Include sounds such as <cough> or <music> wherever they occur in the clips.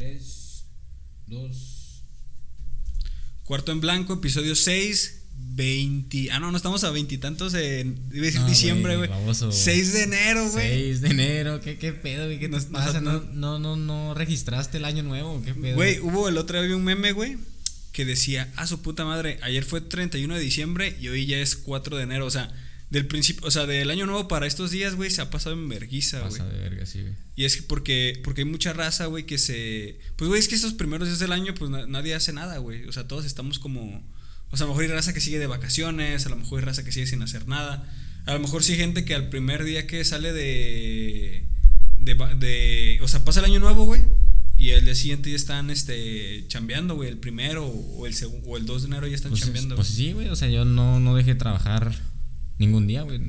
3, 2. Cuarto en blanco, episodio 6. 20. Ah, no, no estamos a veintitantos en. Iba a decir No, diciembre, güey, güey. baboso. 6 de enero, güey. 6 de enero, ¿qué, qué pedo, güey? ¿Qué Nos- pasa? ¿No, no, no, no registraste el año nuevo? ¿Qué pedo? Güey, hubo el otro día un meme, güey, que decía, a su puta madre, ayer fue 31 de diciembre y hoy ya es 4 de enero. O sea, del principio, o sea, del año nuevo para estos días, güey, se ha pasado en verguiza, güey. Pasa de verga, sí, güey. Y es que porque, porque hay mucha raza, güey, que se. Pues, güey, es que estos primeros días del año, pues na- nadie hace nada, güey. O sea, todos estamos como. O sea, a lo mejor hay raza que sigue de vacaciones, a lo mejor hay raza que sigue sin hacer nada. A lo mejor sí hay gente que al primer día que sale de. de, de o sea, pasa el año nuevo, güey. Y el día siguiente ya están este, chambeando, güey. El primero o el, segu- o el 2 de enero ya están Pues, chambeando. pues sí, güey. O sea, yo no, no dejé de trabajar ningún día, güey.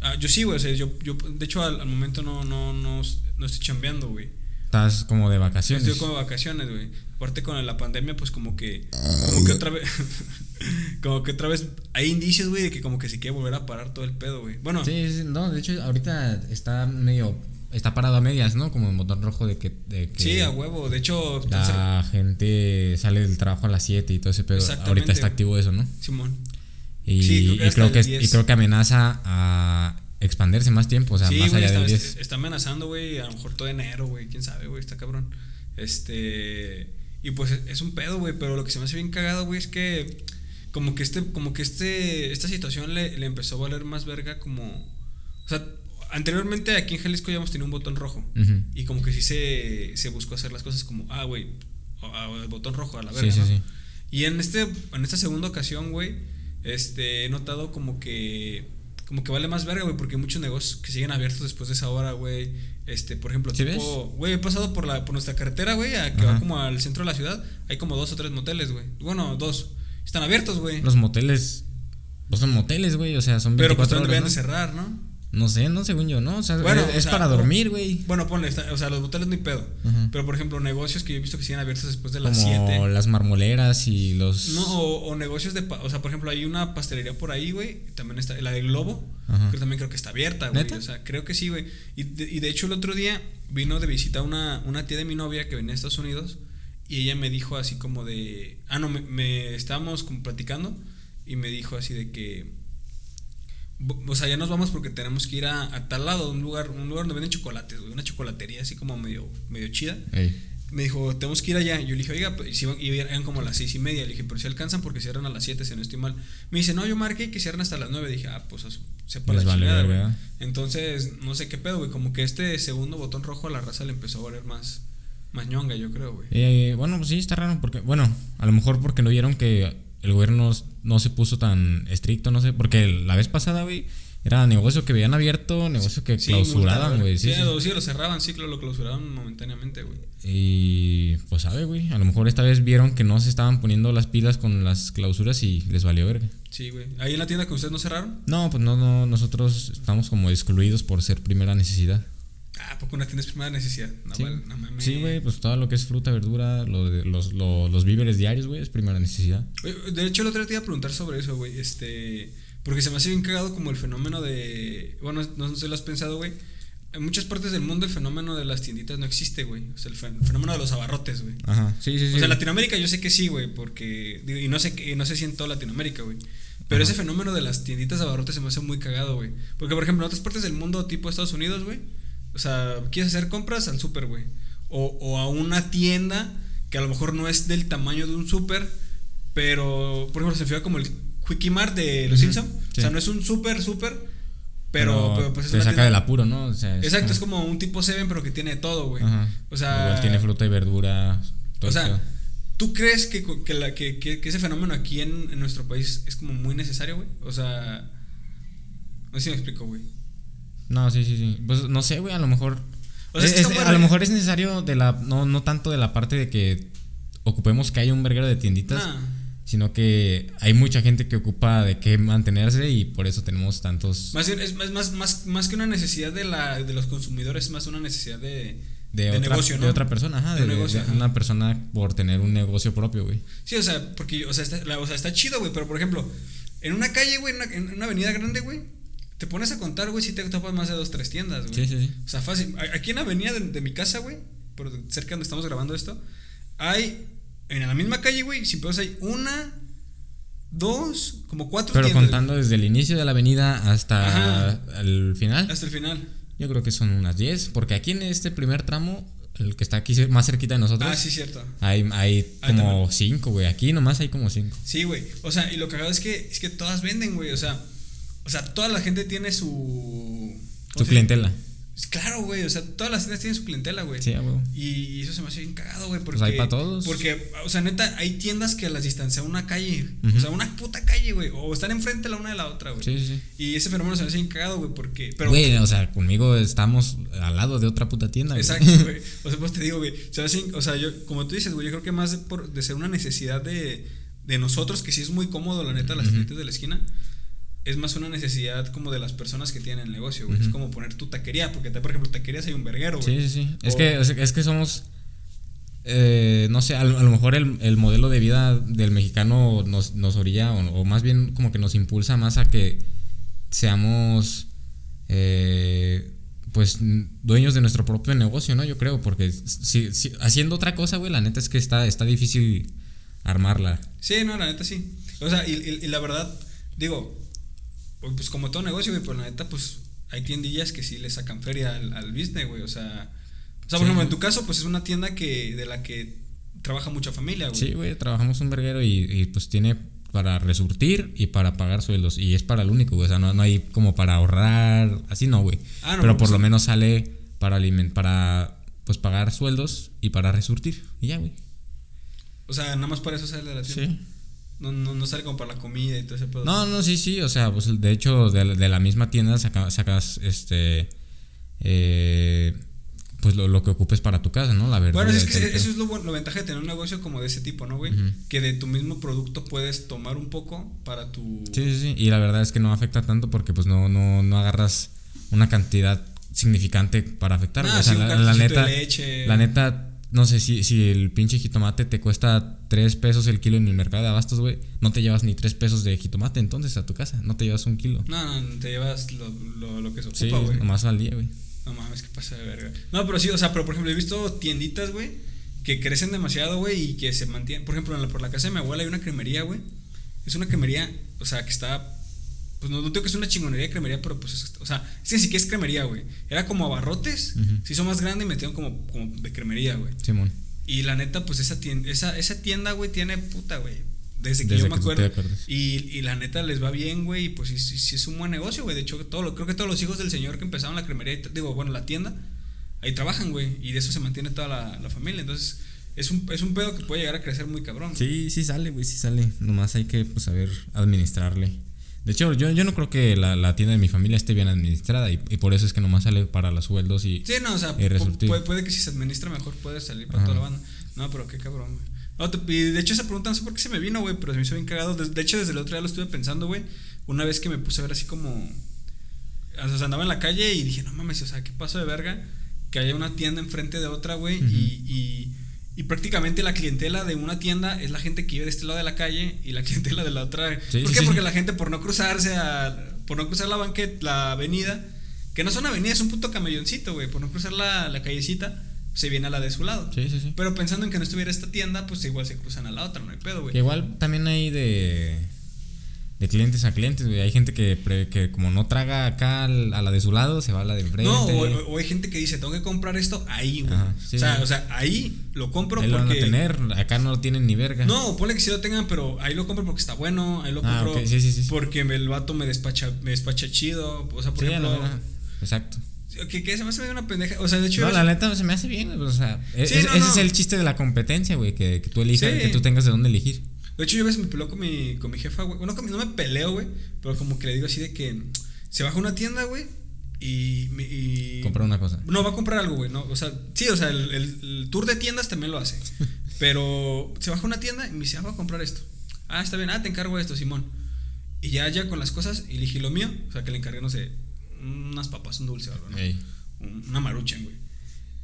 Ah, yo sí, güey. O sea, yo, yo de hecho, al, al momento no, no, no, no estoy chambeando, güey. Estás como de vacaciones. Estoy como de vacaciones, güey. Aparte con la pandemia, pues como que. Como que otra vez. <laughs> como que otra vez. Hay indicios, güey, de que como que se quiere volver a parar todo el pedo, güey. Bueno, Sí, sí, no, de hecho, ahorita está medio. Está parado a medias, ¿no? Como el botón rojo de que. De que sí, a huevo. De hecho, La gente sale del trabajo a las 7 y todo ese pedo. Ahorita está activo eso, ¿no? Simón. Y, Sí, creo que y creo que, es- 10. y creo que amenaza a expandirse más tiempo, o sea, sí, más güey, allá está, del 10. está amenazando, güey. A lo mejor todo enero, güey. Quién sabe, güey. Está cabrón. Este. Y pues es, un pedo, güey. Pero lo que se me hace bien cagado, güey, es que. Como que este. Como que este. Esta situación le, le empezó a valer más verga como. O sea, anteriormente aquí en Jalisco ya hemos tenido un botón rojo. Y como que sí se, se buscó hacer las cosas como, ah, güey, el botón rojo a la verga. sí, ¿no? sí. Y en este en esta segunda ocasión, güey, este he notado como que como que vale más verga, güey, porque hay muchos negocios que siguen abiertos después de esa hora, güey. Este, por ejemplo, ¿Sí tipo, güey, he pasado por la por nuestra carretera, güey, que Ajá. va como al centro de la ciudad, hay como dos o tres moteles, güey. Bueno, dos. Están abiertos, güey. Los moteles. Pues son moteles, güey, o sea, son Pero pues 24 también horas. ¿no? de cerrar, ¿no? No sé, no, según yo, ¿no? O sea, Bueno, es, o sea, para o- dormir, güey. Bueno, ponle, está- o sea, los moteles no hay pedo. Pero por ejemplo, negocios que yo he visto que siguen abiertos después de las Como 7. las marmoleras y los. No, o, o negocios de. O sea, por ejemplo, hay una pastelería por ahí, güey. También está. La de Globo. Ajá. Que también creo que está abierta, güey. O sea, creo que sí, güey. Y, de- y de hecho, el otro día vino de visita una, una tía de mi novia que venía de Estados Unidos. Y ella me dijo así como de. Ah, no, me, me estábamos como platicando. Y me dijo así de que. "Bo- O sea, ya nos vamos porque tenemos que ir a, a tal lado, un lugar, un lugar donde venden chocolates, güey. Una chocolatería así como medio, medio chida. Ey. Me dijo, tenemos que ir allá. Yo le dije, oiga, pues, si van- y eran como las seis y media. Le dije, pero si alcanzan porque cierran a las siete, si no estoy mal. Me dice, no, yo marqué que cierran hasta las nueve. Dije, ah, pues sepa la Les vale chingada, verga. güey. Entonces, no sé qué pedo, güey. Como que este segundo botón rojo a la raza le empezó a valer más, más ñonga, yo creo, güey. Eh, bueno, pues sí, está raro porque, bueno, a lo mejor porque no vieron que el gobierno no se puso tan estricto, no sé, porque la vez pasada, güey, era negocio que veían abierto, negocio que Sí, clausuraban, güey. Sí, Sí, sí. lo- cerraban, sí, lo clausuraban momentáneamente, güey. Y pues sabe, güey, a lo mejor esta vez vieron que no se estaban poniendo las pilas con las clausuras y les valió verga. Sí, güey. Ahí en la tienda que ustedes no cerraron. No, pues no, no, nosotros estamos como excluidos por ser primera necesidad. Ah, porque una tienda es primera necesidad. No, Sí. vale, no. Sí, güey, pues todo lo que es fruta, verdura, lo de- los, lo- los víveres diarios, güey, es primera necesidad. De hecho, el otro día te iba a preguntar sobre eso, güey. Este. Porque se me hace bien cagado como el fenómeno de. Bueno, no sé si lo has pensado, güey. En muchas partes del mundo el fenómeno de las tienditas no existe, güey. O sea, el, fen- fenómeno de los abarrotes, güey. Ajá, sí, sí, sí. O sea, en Latinoamérica yo sé que sí, güey, porque. Y no sé, no sé si en toda Latinoamérica, güey. Pero Ajá. ese fenómeno de las tienditas abarrotes se me hace muy cagado, güey. Porque, por ejemplo, en otras partes del mundo, tipo Estados Unidos, güey. O sea, quieres hacer compras al súper, güey. O, o a una tienda que a lo mejor no es del tamaño de un súper, pero, por ejemplo, se fija como el Quickie Mart de Los Ujú, Simpson. sí. O sea, no es un súper, súper, pero, pero, pues es te saca tienda- del apuro, ¿no? O sea, Exacto, es como un tipo Seven, pero que tiene todo, güey. Ajá. O sea, Igual tiene fruta y verdura. todo o sea, pedo. ¿tú crees que, que, la- que- que- que ese fenómeno aquí en, en nuestro país es como muy necesario, güey? O sea, no sé si me explico, güey. No, sí, sí, sí. Pues no sé, güey, a lo mejor. O sea, es a lo mejor es necesario de la. No, no tanto de la parte de que ocupemos que haya un verguero de tienditas. Sino que hay mucha gente que ocupa de qué mantenerse y por eso tenemos tantos. Más bien, es más, más, más, más que una necesidad de, la, de los consumidores, es más una necesidad de, de, de otra, negocio, ¿no? de otra persona, ajá, De de, un negocio, de ajá. una persona por tener un negocio propio, güey. Sí, o sea, porque, o sea, está, la- o sea, está chido, güey, pero por ejemplo, en una calle, güey, en una, en una avenida grande, güey, te pones a contar, güey, si te topas más de dos, tres tiendas, güey. Sí, sí, sí. O sea, fácil. Aquí en la avenida de, de mi casa, güey, por cerca donde estamos grabando esto, hay en la misma calle, güey, sin pedos hay una, dos, como cuatro Pero tiendas. contando desde el inicio de la avenida hasta Ajá. el final, Hasta el final. yo creo que son unas 10. Porque aquí en este primer tramo, el que está aquí más cerquita de nosotros, Ah, sí, cierto. hay, hay como. 5, güey. Aquí nomás hay como 5. Sí, güey. O sea, y lo cagado es que, es que todas venden, güey. O sea, o sea, toda la gente tiene su. ¿cómo Su clientela. Claro, güey. O sea, todas las tiendas tienen su clientela, güey. Sí, huevo. Y eso se me hace bien cagado, güey. Porque, Pues hay pa' todos. Porque, o sea, neta, hay tiendas que las distancia una calle. O sea, una puta calle, güey. O están enfrente la una de la otra, güey. Sí, sí. Y ese fenómeno se me hace bien cagado, güey. Porque. Pero, Güey, o sea, conmigo estamos al lado de otra puta tienda. güey. Exacto, güey. <laughs> O sea, pues te digo, güey. Se me hace- o sea, yo, como tú dices, güey, yo creo que más de, por, de ser una necesidad de, de nosotros, que sí es muy cómodo, la neta, las Ujú. tiendas de la esquina, es más una necesidad como de las personas que tienen el negocio, güey. Es como poner tu taquería, porque, por ejemplo, taquerías hay un verguero, güey. Sí, sí, sí. Es, que, es, es que somos. eh, no sé, a, lo a lo mejor el, el modelo de vida del mexicano nos, nos orilla, o, o más bien como que nos impulsa más a que seamos. eh, pues dueños de nuestro propio negocio, ¿no? Yo creo, porque si, si- haciendo otra cosa, güey, la neta es que está, está difícil armarla. Sí, no, la neta sí. O sea, y, y- y la verdad, digo, pues como todo negocio, güey, pero la neta, pues hay tiendillas que sí le sacan feria al, al business, güey. O sea, o sea, por Sí. ejemplo, en tu caso, pues es una tienda que de la que trabaja mucha familia, güey. Sí, güey, trabajamos un verguero y, y, pues tiene para resurtir y para pagar sueldos. Y es para el único, güey. O sea, no, no hay como para ahorrar, así no, güey. Ah, no, Pero pues por lo menos sale para aliment para pues pagar sueldos y para resurtir. Y ya, güey. O sea, nada más para eso sale de la tienda. Sí. No, no, no sale como para la comida y todo ese pedo. No, no, sí, sí. O sea, pues de hecho, de, la- de la misma tienda saca- sacas este. eh, pues lo, lo que ocupes para tu casa, ¿no? La verdad. Bueno, es que eso es lo, bueno- lo ventaja de tener un negocio como de ese tipo, ¿no, güey? Que de tu mismo producto puedes tomar un poco para tu... Sí, sí, sí. Y la verdad es que no afecta tanto porque pues no, no, no agarras una cantidad significante para afectar. Ah, o sea, sí, la, neta, de leche. la neta, no sé si, si el pinche jitomate te cuesta 3 pesos el kilo en el mercado de abastos, güey. No te llevas ni 3 pesos de jitomate entonces a tu casa. No te llevas un kilo. No, no, te llevas lo, lo, lo que se Sí, ocupa, güey. nomás al día, güey. No mames, qué pasa de verga. No, pero sí, o sea, pero por ejemplo, he visto tienditas, güey, que crecen demasiado, güey, y que se mantienen. Por ejemplo, en la- por la casa de mi abuela hay una cremería, güey. Es una cremería, o sea, que está. Pues no, no digo que es una chingonería de cremería, pero pues es. O sea, que sí que es cremería, güey. Era como abarrotes, Ujú. se hizo más grande y metieron como, como de cremería, güey. Simón. Y la neta, pues esa tienda, esa, esa tienda, güey, tiene puta, güey. Desde que Desde yo me que acuerdo. Y, y la neta les va bien, güey. Y pues sí, sí, sí es un buen negocio, güey. De hecho, todo lo- creo que todos los hijos del señor que empezaron la cremería, digo, bueno, la tienda, ahí trabajan, güey. Y de eso se mantiene toda la, la familia. Entonces, es un, es un pedo que puede llegar a crecer muy cabrón. Sí, sí sale, güey, sí sale. Nomás hay que pues, saber administrarle. De hecho, yo, yo no creo que la, la tienda de mi familia esté bien administrada y, y por eso es que nomás sale para los sueldos y... Sí, no, o sea, puede, puede que si se administra mejor puede salir para Ajá. toda la banda. No, pero qué cabrón, güey. No, te- y de hecho esa pregunta no sé por qué se me vino, güey, pero se me hizo bien cagado. De, de hecho, desde el otro día lo estuve pensando, güey. Una vez que me puse a ver así como... O sea, andaba en la calle y dije, no mames, o sea, ¿qué pasó de verga? Que haya una tienda enfrente de otra, güey, y, y prácticamente la clientela de una tienda es la gente que vive de este lado de la calle y la <laughs> clientela de la otra. Sí, ¿Por qué? sí. Porque la gente por no cruzarse a, por no cruzar la banqueta, la avenida, que no es una avenida, es un puto camelloncito, güey, por no cruzar la, la callecita, se viene a la de su lado. Sí, sí, sí. Pero pensando en que no estuviera esta tienda, pues igual se cruzan a la otra, no hay pedo, güey. Que igual también hay de... De clientes a clientes, güey. Hay gente que, pre- que como no traga acá al- a la de su lado, se va a la de enfrente. No, o, o hay gente que dice, tengo que comprar esto ahí, güey. Ajá, sí. o, sea, o sea, ahí lo compro Ahí lo van a porque... tener, acá no lo tienen ni verga. No, ponle que sí lo tengan, pero ahí lo compro porque está bueno, ahí lo Ah, compro sí, sí, porque el vato me despacha, me despacha chido, o sea, por ejemplo... Exacto. Que, que se me hace medio una pendeja, o sea, de hecho... No, la neta se me hace bien, O sea, Sí, es- no, ese no. es el chiste de la competencia, güey. Que, que tú elijas, Sí. que tú tengas de dónde elegir. De hecho, yo a veces me peleo con mi, con mi jefa, güey. Bueno, no me peleo, güey. Pero como que le digo así de que se baja a una tienda, güey. Y, Comprar una cosa. No, va a comprar algo, güey. No, o sea, sí, o sea, el, el- el tour de tiendas también lo hace. <laughs> Pero se baja a una tienda y me dice, ah, voy a comprar esto. Ah, está bien, ah, te encargo esto, Simón. Y ya, ya con las cosas, elegí lo mío. O sea, que le encargué, no sé, unas papas, un dulce o algo, ¿no? Ey. Una maruchan, güey.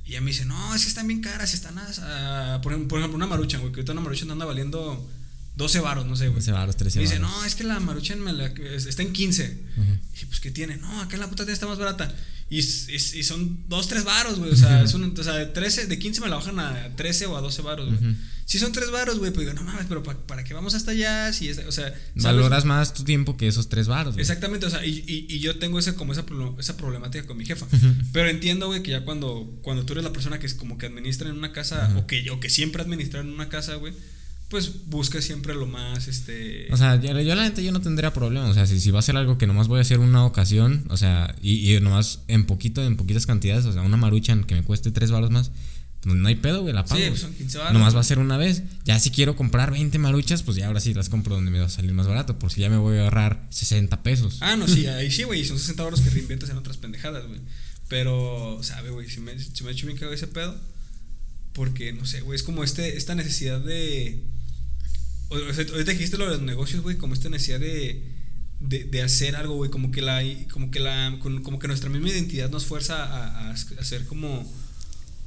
Y ella me dice, no, es que están bien caras, están a, por, ejemplo, por ejemplo, una maruchan, güey, que ahorita una maruchan anda valiendo 12 varos, no sé, güey. 12 varos, 13 Me dice, varos. no, es que la maruchan me la- está en 15. Ujú. Y dije, pues, ¿qué tiene? No, acá en la puta tienda está más barata. Y, y, y son 2, 3 varos, güey. O sea, es un, o sea de, 13, de 15 me la bajan a 13 o a 12 varos, güey. Si son 3 varos, güey, pues digo, no mames, pero ¿para, para qué vamos hasta allá? Si es, o sea, ¿sabes? Valoras más tu tiempo que esos 3 varos, güey. Exactamente, o sea, y, y, yo tengo ese, como esa, esa problemática con mi jefa. Pero entiendo, güey, que ya cuando, cuando tú eres la persona que es como que administra en una casa, o que, o que siempre administra en una casa, güey pues busca siempre lo más, este... O sea, yo, yo la gente yo no tendría problema, o sea, si, si va a ser algo que nomás voy a hacer una ocasión, o sea, y, y nomás en poquito, en poquitas cantidades, o sea, una maruchan que me cueste tres baros más, pues no hay pedo, güey, la pago. Sí, pues son 15 baros. Nomás va a ser una vez. Ya si quiero comprar 20 maruchas, pues ya ahora sí las compro donde me va a salir más barato, por si ya me voy a ahorrar 60 pesos. Ah, no, sí, ahí sí, güey, son 60 euros que reinviertes en otras pendejadas, güey. Pero, sabe, güey, si me, si me hecho bien cago ese pedo, porque, no sé, güey, es como este, esta necesidad de o sea, ahorita dijiste lo de los negocios, güey, como esta necesidad de, de, de hacer algo, güey, como que la, como que la, como que nuestra misma identidad nos fuerza a, a, a ser como,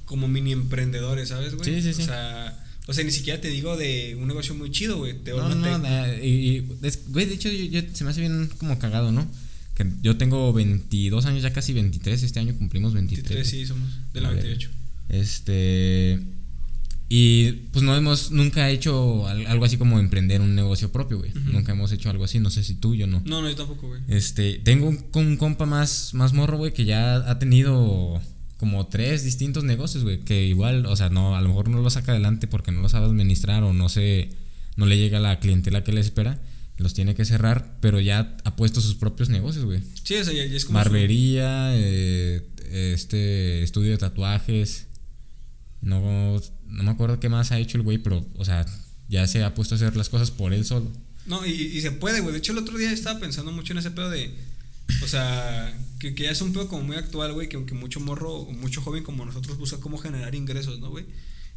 como mini emprendedores, ¿sabes, güey? Sí, sí, sí. O sea, o sea, ni siquiera te digo de un negocio muy chido, güey. No, no, no, y, y güey, de hecho, yo, yo, se me hace bien como cagado, ¿no? Que yo tengo 22 años, ya casi 23, este año cumplimos 23. 23, sí, somos de la 28. Este... Y pues no hemos nunca hecho algo así como emprender un negocio propio, güey. Uh -huh. Nunca hemos hecho algo así, no sé si tú, yo no. No, no, yo tampoco, güey. Este, tengo un, un compa más, más morro, güey, que ya ha tenido como tres distintos negocios, güey, que igual, o sea, no, a lo mejor no lo saca adelante porque no lo sabe administrar o no se, no le llega la clientela que le espera, los tiene que cerrar, pero ya ha puesto sus propios negocios, güey. Sí, o sea, ya, ya es como barbería, su... eh, este, estudio de tatuajes, no, no me acuerdo qué más ha hecho el güey, pero, o sea, ya se ha puesto a hacer las cosas por él solo. No, y, y se puede, güey. De hecho, el otro día estaba pensando mucho en ese pedo de. O sea, que, que ya es un pedo como muy actual, güey. Que aunque mucho morro o mucho joven como nosotros busca cómo generar ingresos, ¿no, güey?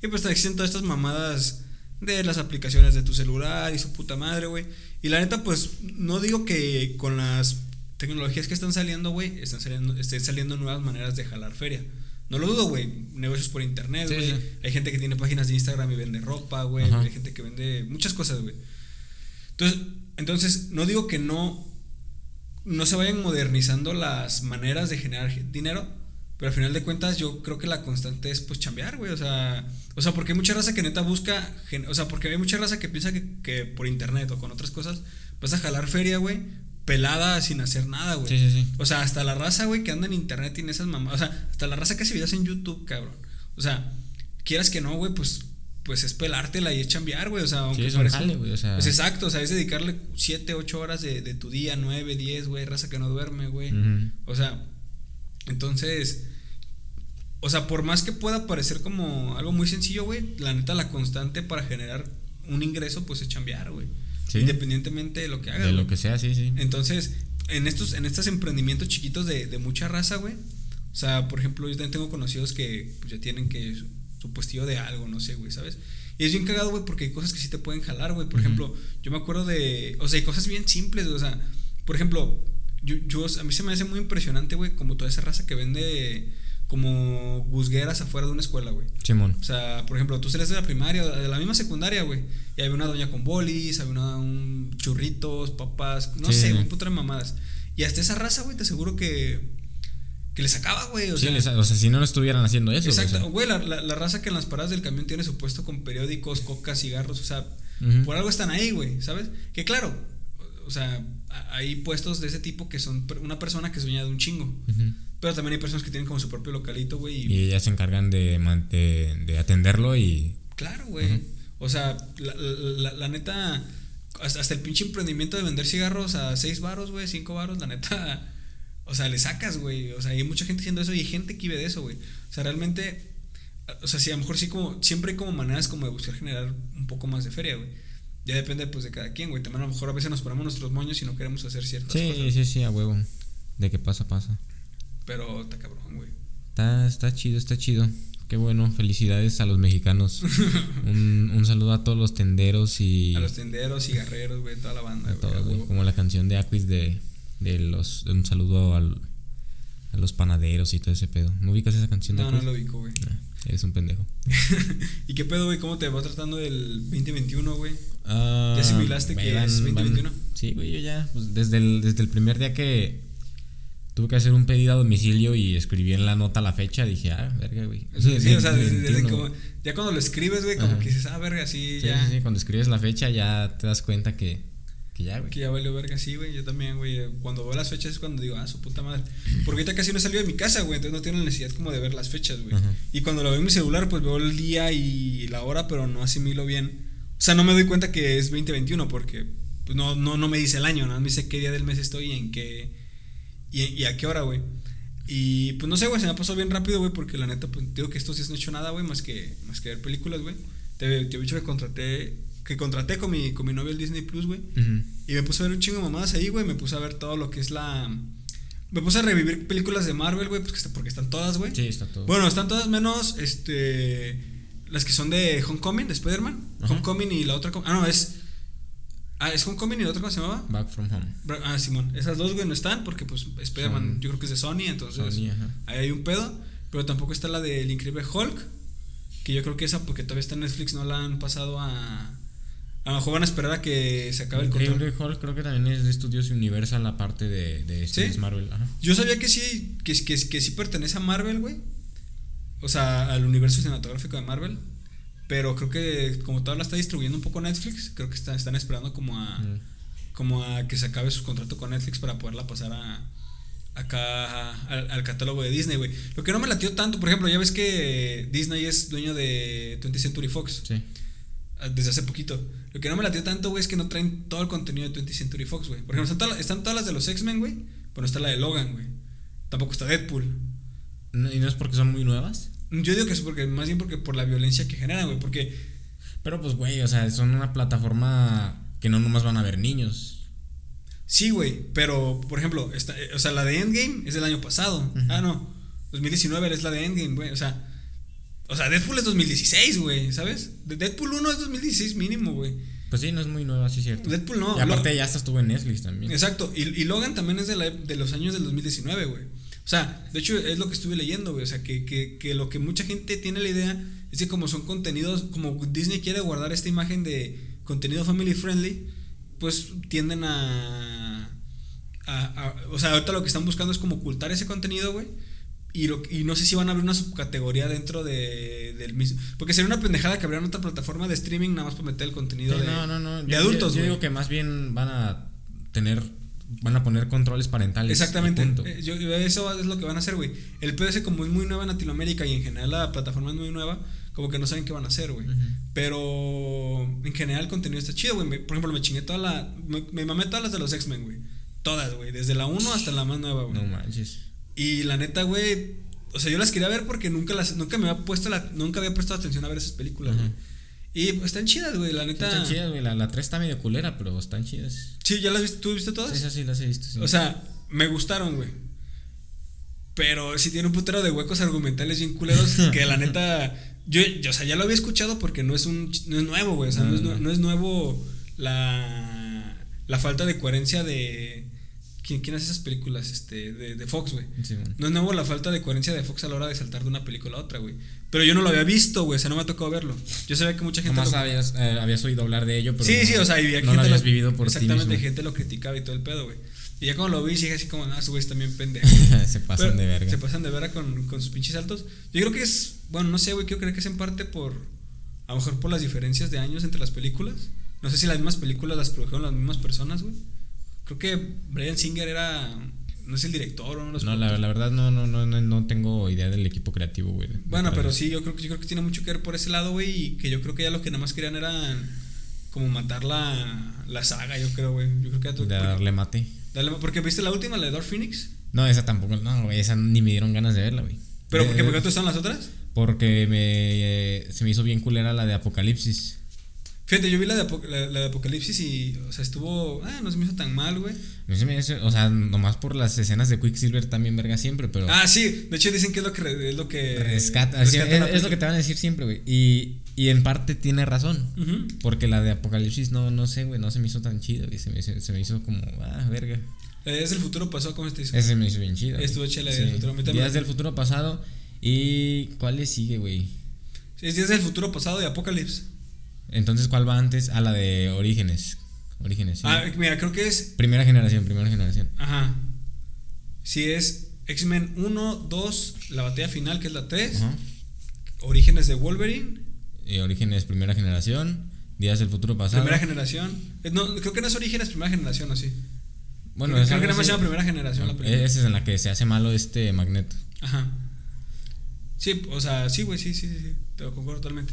Y pues existen todas estas mamadas de las aplicaciones de tu celular y su puta madre, güey. Y la neta, pues, no digo que con las tecnologías que están saliendo, güey, están saliendo, estén saliendo nuevas maneras de jalar feria. No lo dudo, güey. Negocios por internet, güey. Sí, sí. Hay gente que tiene páginas de Instagram y vende ropa, güey. Hay gente que vende muchas cosas, güey. Entonces, entonces, no digo que no, no se vayan modernizando las maneras de generar dinero, pero al final de cuentas yo creo que la constante es pues chambear, güey. O sea, o sea, porque hay mucha raza que neta busca, o sea, porque hay mucha raza que piensa que, que por internet o con otras cosas vas a jalar feria, güey, pelada sin hacer nada, güey. Sí, sí, sí. O sea, hasta la raza, güey, que anda en internet tiene esas mamás. O sea, hasta la raza que hace videos en YouTube, cabrón. O sea, quieras que no, güey, pues, pues es pelártela y es chambear, güey. O sea, aunque sí, es parezca, un jale, güey. O sea, pues exacto, o sea, es dedicarle 7, 8 horas de, de, tu día, 9, 10, güey, raza que no duerme, güey. Uh -huh. O sea, entonces. O sea, por más que pueda parecer como algo muy sencillo, güey, la neta, la constante para generar un ingreso, pues es chambear, güey. Sí. Independientemente de lo que hagas. De lo que sea, sí, sí. Entonces, en estos, en estos emprendimientos chiquitos de, de mucha raza, güey. O sea, por ejemplo, yo también tengo conocidos que pues, ya tienen que su, su puestillo de algo, no sé, güey, ¿sabes? Y es bien cagado, güey, porque hay cosas que sí te pueden jalar, güey. Por uh -huh. ejemplo, yo me acuerdo de. O sea, hay cosas bien simples, güey. O sea, por ejemplo, yo, yo, a mí se me hace muy impresionante, güey, como toda esa raza que vende como guzgueras afuera de una escuela, güey. Simón. O sea, por ejemplo, tú sales de la primaria, de la misma secundaria, güey. Y había una doña con bolis, había una, un churritos, papas, no sí, sé, un puto de mamadas. Y hasta esa raza, güey, te aseguro que. Que les acaba, güey. O, sí, sea, o sea, si no, no estuvieran haciendo eso. Exacto, güey. O sea. la, la, la, raza que en las paradas del camión tiene su puesto con periódicos, coca, cigarros, o sea, uh -huh. por algo están ahí, güey, ¿sabes? Que claro, o sea, hay puestos de ese tipo que son una persona que sueña de un chingo. Uh -huh. Pero también hay personas que tienen como su propio localito, güey. Y, y, ellas se encargan de, de, de atenderlo y. Claro, güey. Uh -huh. O sea, la, la, la, neta. Hasta, hasta, el pinche emprendimiento de vender cigarros a 6 baros, güey, 5 baros, la neta. O sea, le sacas, güey. O sea, hay mucha gente haciendo eso y hay gente que vive de eso, güey. O sea, realmente. O sea, sí, a lo mejor sí, como. Siempre hay como maneras como de buscar generar un poco más de feria, güey. Ya depende, pues, de cada quien, güey. También a lo mejor a veces nos ponemos nuestros moños y no queremos hacer ciertas sí, cosas. Sí, sí, sí, a huevo. De qué pasa, pasa. Pero está cabrón, güey. Está, está chido, está chido. Qué bueno, felicidades a los mexicanos. <laughs> un, un, saludo a todos los tenderos y. A los tenderos y guerreros, güey, toda la banda, güey. Como la canción de Aquis de, de los. De un saludo al, a los panaderos y todo ese pedo. ¿No ubicas esa canción de No, no lo ubico, güey. Nah, eres un pendejo. <laughs> ¿Y qué pedo, güey? ¿Cómo te va tratando el 2021, güey? Uh, ¿Ya asimilaste que van, es 2021? Van, sí, güey, yo ya. Pues desde, el, desde el primer día que tuve que hacer un pedido a domicilio y escribí en la nota la fecha. Dije, ah, verga, güey. Sí, o sea, desde, como, ya cuando lo escribes, güey, como que dices, ah, verga, sí, sí ya. Sí, sí, cuando escribes la fecha ya te das cuenta que, que ya, güey. Que ya valió verga, sí, güey. Yo también, güey. Cuando veo las fechas es cuando digo, ah, su puta madre. Porque ahorita casi no he salido de mi casa, güey. Entonces no tengo la necesidad como de ver las fechas, güey. Y cuando lo veo en mi celular, pues veo el día y la hora, pero no asimilo bien. O sea, no me doy cuenta que es 2021 porque pues no, no, no me dice el año, nada me dice qué día del mes estoy y en qué. Y, y a qué hora, güey. Y pues no sé, güey, se me pasó bien rápido, güey, porque la neta, pues digo que estos días no he hecho nada, güey, más que, más que ver películas, güey. Te, te he dicho que contraté, que contraté con mi, con mi novio el Disney Plus, güey. Y me puse a ver un chingo de mamadas ahí, güey. Me puse a ver todo lo que es la. Me puse a revivir películas de Marvel, güey, porque, porque están todas, güey. Sí, está todo. Bueno, están todas menos, este. Las que son de Homecoming, de Spider-Man. Homecoming y la otra. Ah, no, es. Ah, ¿es Homecoming y la otra cómo se llamaba? Back from Home. Ah, Simón. Esas dos, güey, no están porque, pues, Spider-Man yo creo que es de Sony, entonces. Sony, ajá. Ahí hay un pedo. Pero tampoco está la del Increíble Hulk. Que yo creo que esa, porque todavía está en Netflix, no la han pasado a. A lo mejor van a esperar a que se acabe el Increíble contrato. Hulk creo que también es de Estudios Universal, la parte de, de ¿Sí? Marvel. Ajá. Yo sabía que sí, que, que, que sí pertenece a Marvel, güey. O sea, al universo cinematográfico de Marvel. Pero creo que como todavía la está distribuyendo un poco Netflix, creo que están, están esperando como a. Mm. Como a que se acabe su contrato con Netflix para poderla pasar a. Acá a- al, al catálogo de Disney, güey. Lo que no me latió tanto, por ejemplo, ya ves que Disney es dueño de 20th Century Fox Sí. ah, desde hace poquito. Lo que no me latió tanto, güey, es que no traen todo el contenido de 20th Century Fox, güey. Por ejemplo, están, todas- están todas las de los X-Men, güey, pero no está la de Logan, güey. Tampoco está Deadpool. ¿Y no es porque son muy nuevas? Yo digo que es porque, más bien porque por la violencia que generan, güey, porque Pero pues, güey, o sea, son una plataforma que no nomás van a ver niños. sí, güey, pero por ejemplo, está, eh, o sea, la de Endgame es del año pasado. Ah, no, 2019 es la de Endgame, güey, o sea, o sea, Deadpool es 2016, güey, ¿sabes? De- Deadpool 1 es 2016 mínimo, güey. Pues sí, no es muy nueva, sí es cierto. Deadpool no. y aparte ya hasta estuvo en Netflix también. Exacto, y, y Logan también es de, la- de los años del 2019, güey. O sea, de hecho es lo que estuve leyendo, güey. O sea, que, que, que lo que mucha gente tiene la idea es que como son contenidos, como Disney quiere guardar esta imagen de contenido family friendly, pues tienden a... a- a- o sea, ahorita lo que están buscando es como ocultar ese contenido, güey. Y, lo- y no sé si van a abrir una subcategoría dentro de, del mismo. Porque sería una pendejada que abrieran otra plataforma de streaming nada más para meter el contenido Sí, de, no, no, no. de Yo- adultos, Yo, yo digo que más bien van a tener. Van a poner controles parentales. Exactamente. Eh, yo- eso es lo que van a hacer, güey. El PS como es muy nueva en Latinoamérica y en general la plataforma es muy nueva, como que no saben qué van a hacer, güey. Pero en general el contenido está chido, güey. Por ejemplo, me chingué toda la... Me, me mamé todas las de los X-Men, güey. Todas, güey. Desde la 1 hasta la más nueva, güey. No manches. Y la neta, güey... O sea, yo las quería ver porque nunca las... Nunca me había puesto la... Nunca había prestado atención a ver esas películas, güey. Y pues, están chidas, güey. La neta... Están chidas, güey. La, la 3 está medio culera, pero están chidas. Sí, ¿ya las viste? ¿Tú viste todas? Sí, sí las he visto. sí. O sea, me gustaron, güey. Pero sí tiene un putero de huecos argumentales bien culeros <laughs> que la neta. Yo, yo, o sea, ya lo había escuchado porque no es un no es nuevo, güey. O sea, no, No, es, no. nue- no es nuevo la, la falta de coherencia de. ¿Quién, quién hace esas películas? Este, de, de Fox, güey. Sí. No es nuevo la falta de coherencia de Fox a la hora de saltar de una película a otra, güey. Pero yo no lo había visto, güey. O sea, no me ha tocado verlo. Yo sabía que mucha gente. Nomás lo- habías, eh, habías oído hablar de ello, pero. sí, no- sí, o sea, aquí no lo habías vivido por ti Exactamente, mismo. gente lo criticaba y todo el pedo, güey. Y ya cuando lo vi, dije así como, ah, esos güeyes también pendejos. <laughs> Se pasan Pero de verga. Se pasan de verga con, con sus pinches saltos. Yo creo que es, bueno, no sé, güey, quiero creer que es en parte por, a lo mejor por las diferencias de años entre las películas. No sé si las mismas películas las produjeron las mismas personas, güey. Creo que Brian Singer era, no es el director o los No, la, la verdad no, no, no, no, no tengo idea del equipo creativo, güey. Bueno, pero sí, yo creo, que- yo creo que tiene mucho que ver por ese lado, güey, y que yo creo que ya lo que nada más querían era como matar la, la saga, yo creo, güey. Yo creo que ya De darle mate. Dale, porque viste la última, la de Dark Phoenix. No, esa tampoco, no, güey, esa ni me dieron ganas de verla, güey. ¿Pero por qué? ¿Por qué no están las otras? Porque me, eh, se me hizo bien culera la de Apocalipsis. Fíjate, yo vi la de, la, la de Apocalipsis y, o sea, estuvo. Ah, no se me hizo tan mal, güey. Mí se me hizo- o sea, nomás por las escenas de Quicksilver también verga siempre, pero Ah, sí, de hecho dicen que es lo que. Es lo que rescata, sí, es, lo que te van a decir siempre, güey. Y, y en parte tiene razón. Porque la de Apocalipsis no, no sé, güey, no se me hizo tan chida, güey. Se me, hizo- se me hizo como, ah, verga. La de Días del futuro pasó, ¿cómo se te hizo? Ese me hizo bien güey. Estuvo chela Días del Futuro. Días del futuro pasado. ¿Y cuál le sigue, güey? Es Días del futuro pasado de Apocalipsis. Entonces, ¿cuál va antes? Ah, la de Orígenes. Orígenes, sí. Ah, mira, creo que es. Primera generación, primera generación. Ajá. Si es X-Men 1, 2, la batalla final, que es la 3. Ajá. Orígenes de Wolverine. Eh, Orígenes primera generación. Días del futuro pasado. Primera generación. Eh, No, creo que no es Orígenes primera generación, ¿o sí? Bueno, creo, es creo que algo nada más se así. llama primera generación la película. Esa es en la que se hace malo este Magneto. Ajá. Sí, o sea, sí, güey, sí, sí, sí, sí, te lo concuerdo totalmente.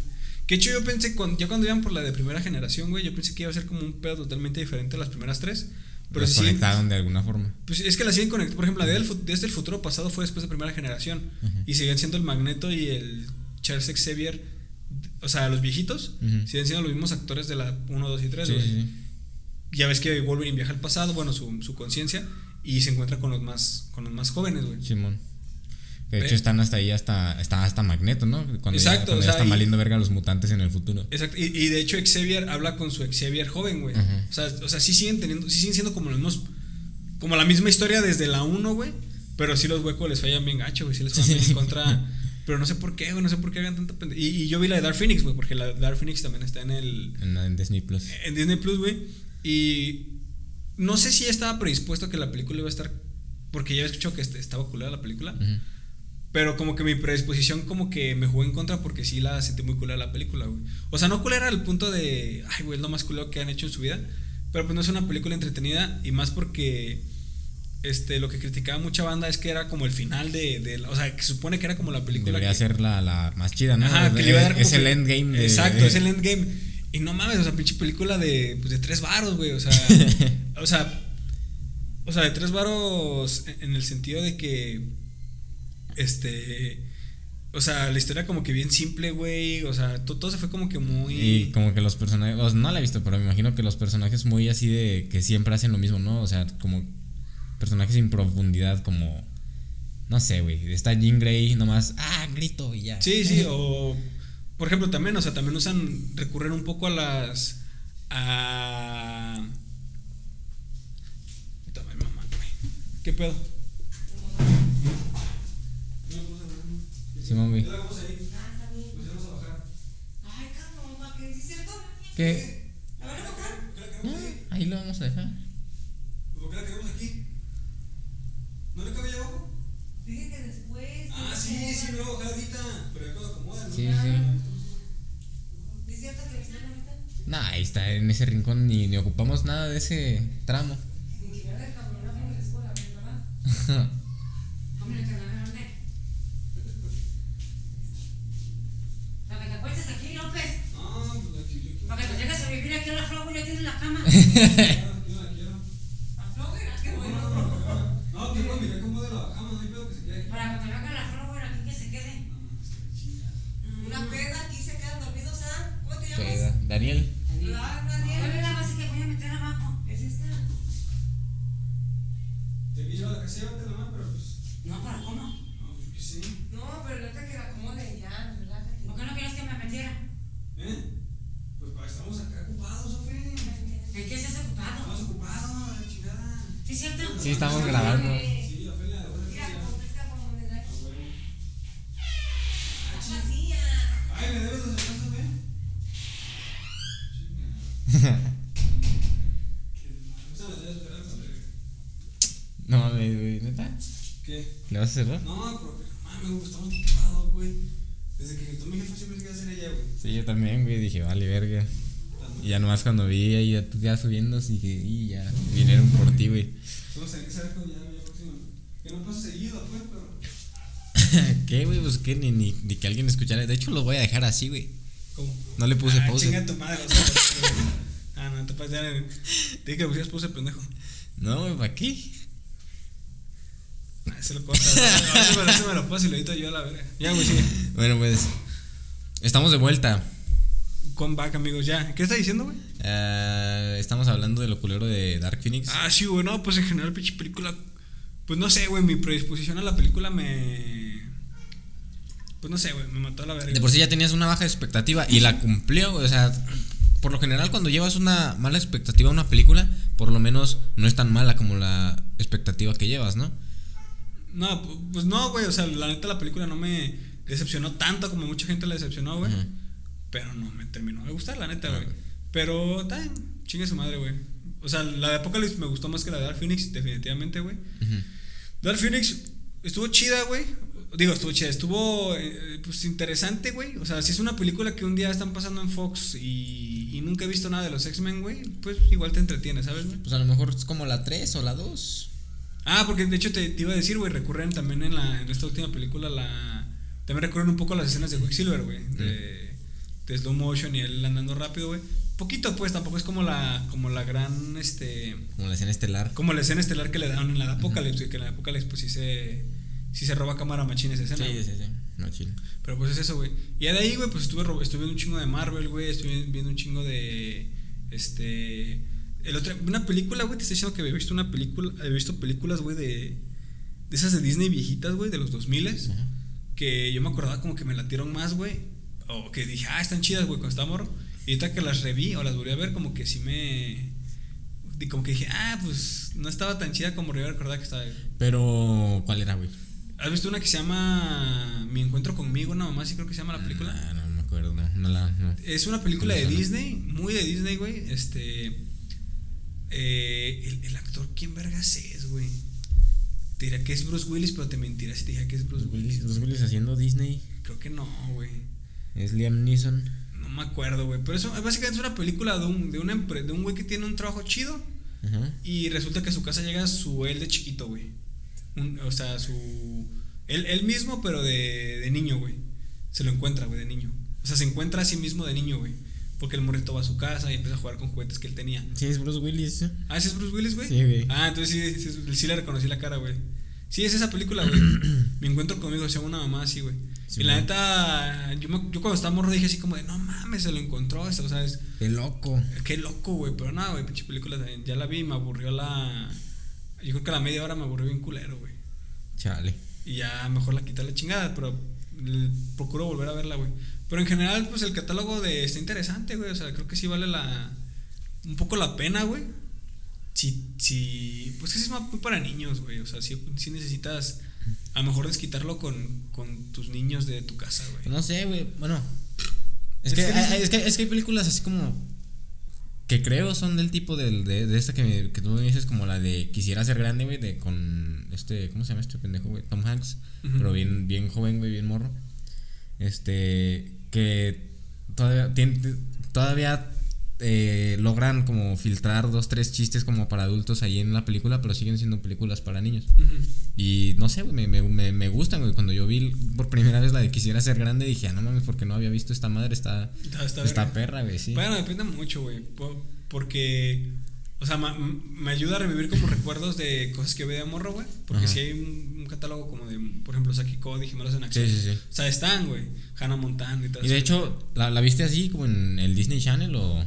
Que hecho yo pensé, cuando, ya cuando iban por la de primera generación, güey, yo pensé que iba a ser como un pedo totalmente diferente a las primeras tres. Pero sí. conectaron de alguna forma. Pues es que la siguen conectando. Por ejemplo, la de desde el futuro pasado fue después de primera generación. Y siguen siendo el Magneto y el Charles Xavier. O sea, los viejitos. Siguen siendo los mismos actores de la 1, 2 y 3, Sí, güey. sí, sí. Ya ves que Wolverine viaja al pasado, bueno, su, su conciencia. Y se encuentra con los más, con los más jóvenes, güey. Simón. De hecho están hasta ahí, hasta, está hasta Magneto, ¿no? Cuando ya, Exacto, cuando o ya sea, están valiendo verga los mutantes en el futuro. Exacto. Y, y de hecho Xavier habla con su Xavier joven, güey. O sea, o sea, sí siguen teniendo, sí siguen siendo como los mismos, como la misma historia desde la 1, güey. Pero sí los huecos les fallan bien gacho, güey. Sí les fallan Sí, bien en contra. Pero no sé por qué, güey. No sé por qué hagan tanta pendeja. Y, y yo vi la de Dark Phoenix, güey. Porque la de Dark Phoenix también está en el. En, en Disney Plus. En Disney Plus, güey. Y no sé si ya estaba predispuesto a que la película iba a estar. Porque ya había escuchado que estaba culera la película. Ujú. Pero como que mi predisposición como que me jugó en contra porque sí la sentí muy culera la película, güey. O sea, no culera al punto de, ay, güey, es lo más culero que han hecho en su vida. Pero pues no es una película entretenida y más porque este, lo que criticaba mucha banda es que era como el final de, de la- o sea, que se supone que era como la película. Debería que- ser la, la más chida, ¿no? Ajá, que le iba a dar como es el endgame de. Exacto, es el endgame. Y no mames, o sea, pinche película de, pues, de tres varos, güey. O sea, <laughs> o sea, o sea, de tres varos en- en el sentido de que, este, o sea, la historia como que bien simple, güey. O sea, to- todo, se fue como que muy... Y como que los personajes, o sea, no la he visto, pero me imagino que los personajes muy así de que siempre hacen lo mismo, ¿no? O sea, como personajes sin profundidad, como, no sé, güey, está Jean Grey nomás, ah, grito y ya. Sí, sí, o por ejemplo también, o sea, también usan, recurren un poco a las... a... Mamá, güey. ¿Qué pedo? Simón, güey. Ya la vamos ahí. Nos vamos a bajar. Ay, cabrón, ¿para qué es cierto? ¿Qué? ¿La van a la No, queremos ahí? ahí lo vamos a dejar. ¿Por qué la queremos aquí? ¿No le cabe allá abajo? Dije que después. Ah, sí, sí, me voy a bajar ahorita. Pero ya cuando acomodan, ¿no? Sí, sí. ¿Es cierto que le están ahorita? Nah, ahí está, en ese rincón ni, ni ocupamos nada de ese tramo. Ni que de caminar por la escuela, ¿verdad? <laughs> acuestes aquí, López. No, pues aquí, yo aquí. Para que te llegues a vivir aquí a la flor, ya tienes la cama. <laughs> La quiero. La flor, qué bueno. No, que bueno, mira cómo de la bajamos, no hay pedo que se quede aquí. Para que te venga la flor, aquí que se quede. Una peda, aquí se quedan dormidos, ¿ah? ¿Cómo te llamas? Peda. Daniel. Ah, Daniel. ¿Cuál es la base que voy a meter abajo? Es esta. Te a la casa, llévatela más, pero pues. No, ¿para cómo? No, pues qué sé. No, pero neta que la acomode ya, relájate. ¿Por qué no quieres que me metiera? ¿Eh? Pues para estamos acá ocupados, Sofi. ¿En qué estás ocupado? Estamos ocupados, la chingada. ¿Sí es cierto? Sí, estamos grabando. Sí, Ofelia, buena Mira, contesta como me da. Ah, vacías. Ay, me debes los abrazos, ¿eh? No mames, güey, neta. ¿Qué? ¿Le vas a cerrar? No, pero que mames, estamos ocupados, güey. Desde que tú mi jefa siempre se queda hacer ella, güey. Sí, yo también, güey, dije, vale, verga. Y ya nomás cuando vi ahí ya, ya subiendo, dije, y ya, vinieron por ti, güey. Vamos a saber cuando ya ya próximo. Que no pasa seguido, pues, pero. ¿Qué, güey? Pues que ni, ni, ni que alguien escuchara. De hecho, lo voy a dejar así, güey. ¿Cómo? No le puse ah. Chinga tu madre, o sea, Ah, no, te puedes dar. Dije que le pusieras puse pendejo. No, güey, ¿para qué? Ah, ese lo corta. Me, ese me lo paso y lo edito yo a la verga. Ya, güey, sigue. Bueno, pues, estamos de vuelta. Come back, amigos, ya. ¿Qué está diciendo, güey? Eh, estamos hablando del culero de Dark Phoenix. Ah, sí, güey, no, pues en general, pinche película. Pues no sé, güey, mi predisposición a la película me. Pues no sé, güey, me mató a la verga. De por sí ya tenías una baja expectativa y la cumplió, güey, o sea, por lo general cuando llevas una mala expectativa a una película, por lo menos no es tan mala como la expectativa que llevas, ¿no? No, pu- pues no, güey, o sea, la neta la película no me decepcionó tanto como mucha gente la decepcionó, güey. Pero no me terminó de gustar, la neta, güey. Ah, Pero, bien, chingue su madre, güey. O sea, la de Apocalypse me gustó más que la de Dark Phoenix, definitivamente, güey. Dark Phoenix estuvo chida, güey. Digo, estuvo chida, estuvo eh, pues interesante, güey. O sea, si es una película que un día están pasando en Fox y, y nunca he visto nada de los X-Men, güey, pues igual te entretiene, ¿sabes, güey? Pues a lo mejor es como la 3 o la 2. Ah, porque de hecho te, te iba a decir, güey, recurren también en, la, en esta última película la... También recurren un poco las escenas de Quicksilver, güey. De, de slow motion y él andando rápido, güey. Poquito, pues, tampoco es como la, como la gran, este... Como la escena estelar. Como la escena estelar que le dan en la de Apocalypse, que en la de Apocalypse pues sí se... Sí se roba cámara machín esa escena. Sí, sí, sí. Chill. Pero pues es eso, güey. Y de ahí, güey, pues estuve, estuve viendo un chingo de Marvel, güey. Estuve viendo un chingo de. Este. El otro, una película, güey. Te estoy diciendo que había visto una película. Había visto películas, güey, de. De esas de Disney viejitas, güey, de los 2000 Ajá. Que yo me acordaba como que me latieron más, güey. O que dije, ah, están chidas, güey, cuando estaba morro. Y ahorita que las reví o las volví a ver, como que sí me. di- Como que dije, ah, pues no estaba tan chida como yo recordaba que estaba. Pero, ¿cuál era, güey? ¿Has visto una que se llama Mi encuentro conmigo? Nada más, sí creo que se llama la película. Ah, no me acuerdo, no, no la. No. Es una película de. Disney, muy de Disney, güey. Este. eh, el, el actor, ¿quién vergas es, güey? Te diría que es Bruce Willis, pero te mentiría si te dijera que es Bruce Bruce Willis. Willis, Bruce Willis haciendo Disney. Creo que no, güey. Es Liam Neeson. No me acuerdo, güey. Pero eso básicamente es una película de un, de una de un güey que tiene un trabajo chido. Y resulta que a su casa llega su él de chiquito, güey. O sea, su. Él, él mismo, pero de, de niño, güey. Se lo encuentra, güey, de niño. O sea, se encuentra a sí mismo de niño, güey. Porque el morrito va a su casa y empieza a jugar con juguetes que él tenía. Sí, es Bruce Willis. ¿eh? Ah, ¿ese es Bruce Willis, güey? Sí, güey. Ah, entonces sí, sí, sí, sí le reconocí la cara, güey. Sí, es esa película, güey. <clears throat> Me encuentro conmigo, se llama una mamá así, güey. Sí, y la güey. yo, me- yo cuando estaba morro dije así como de, no mames, se lo encontró. O sea, es, Qué loco. Qué loco, güey. Pero nada, güey, pinche película también. Ya la vi y me aburrió la. Yo creo que a la media hora me aburrió bien culero, güey. Chale. Y ya mejor la quité la chingada, pero l- procuro volver a verla, güey. Pero en general, pues el catálogo de está interesante, güey. O sea, creo que sí vale la. Un poco la pena, güey. Si, si. Pues que sí es muy para niños, güey. O sea, sí, sí necesitas. A lo mejor desquitarlo con, con tus niños de tu casa, güey. No sé, güey. Bueno. Es, Es que, que hay- dice- es, que, es que hay películas así como. Que creo son del tipo del- de, de esta que, me- que tú me dices, como la de Quisiera ser grande, güey, de con este. ¿Cómo se llama este pendejo, güey? Tom Hanks. Pero bien, bien joven, güey, bien morro. Este. Que todavía. todavía eh, logran como filtrar dos, tres chistes como para adultos ahí en la película, pero siguen siendo películas para niños. Y no sé, güey, me, me, me, me gustan, güey. Cuando yo vi por primera vez la de Quisiera ser grande, dije, ah, no mames, porque no había visto esta madre, está, Está, está está verga. perra, güey, sí. Bueno, depende mucho, güey. po- Porque, o sea, ma- me ayuda a revivir como recuerdos de cosas que veía de morro, güey. Porque si hay un, un catálogo como de, por ejemplo, Saki Cody, Gemelos en Acción. Sí, sí, sí. O sea, están, güey. Hannah Montana y todo Y de hecho, ¿la, ¿la viste así como en el Disney Channel o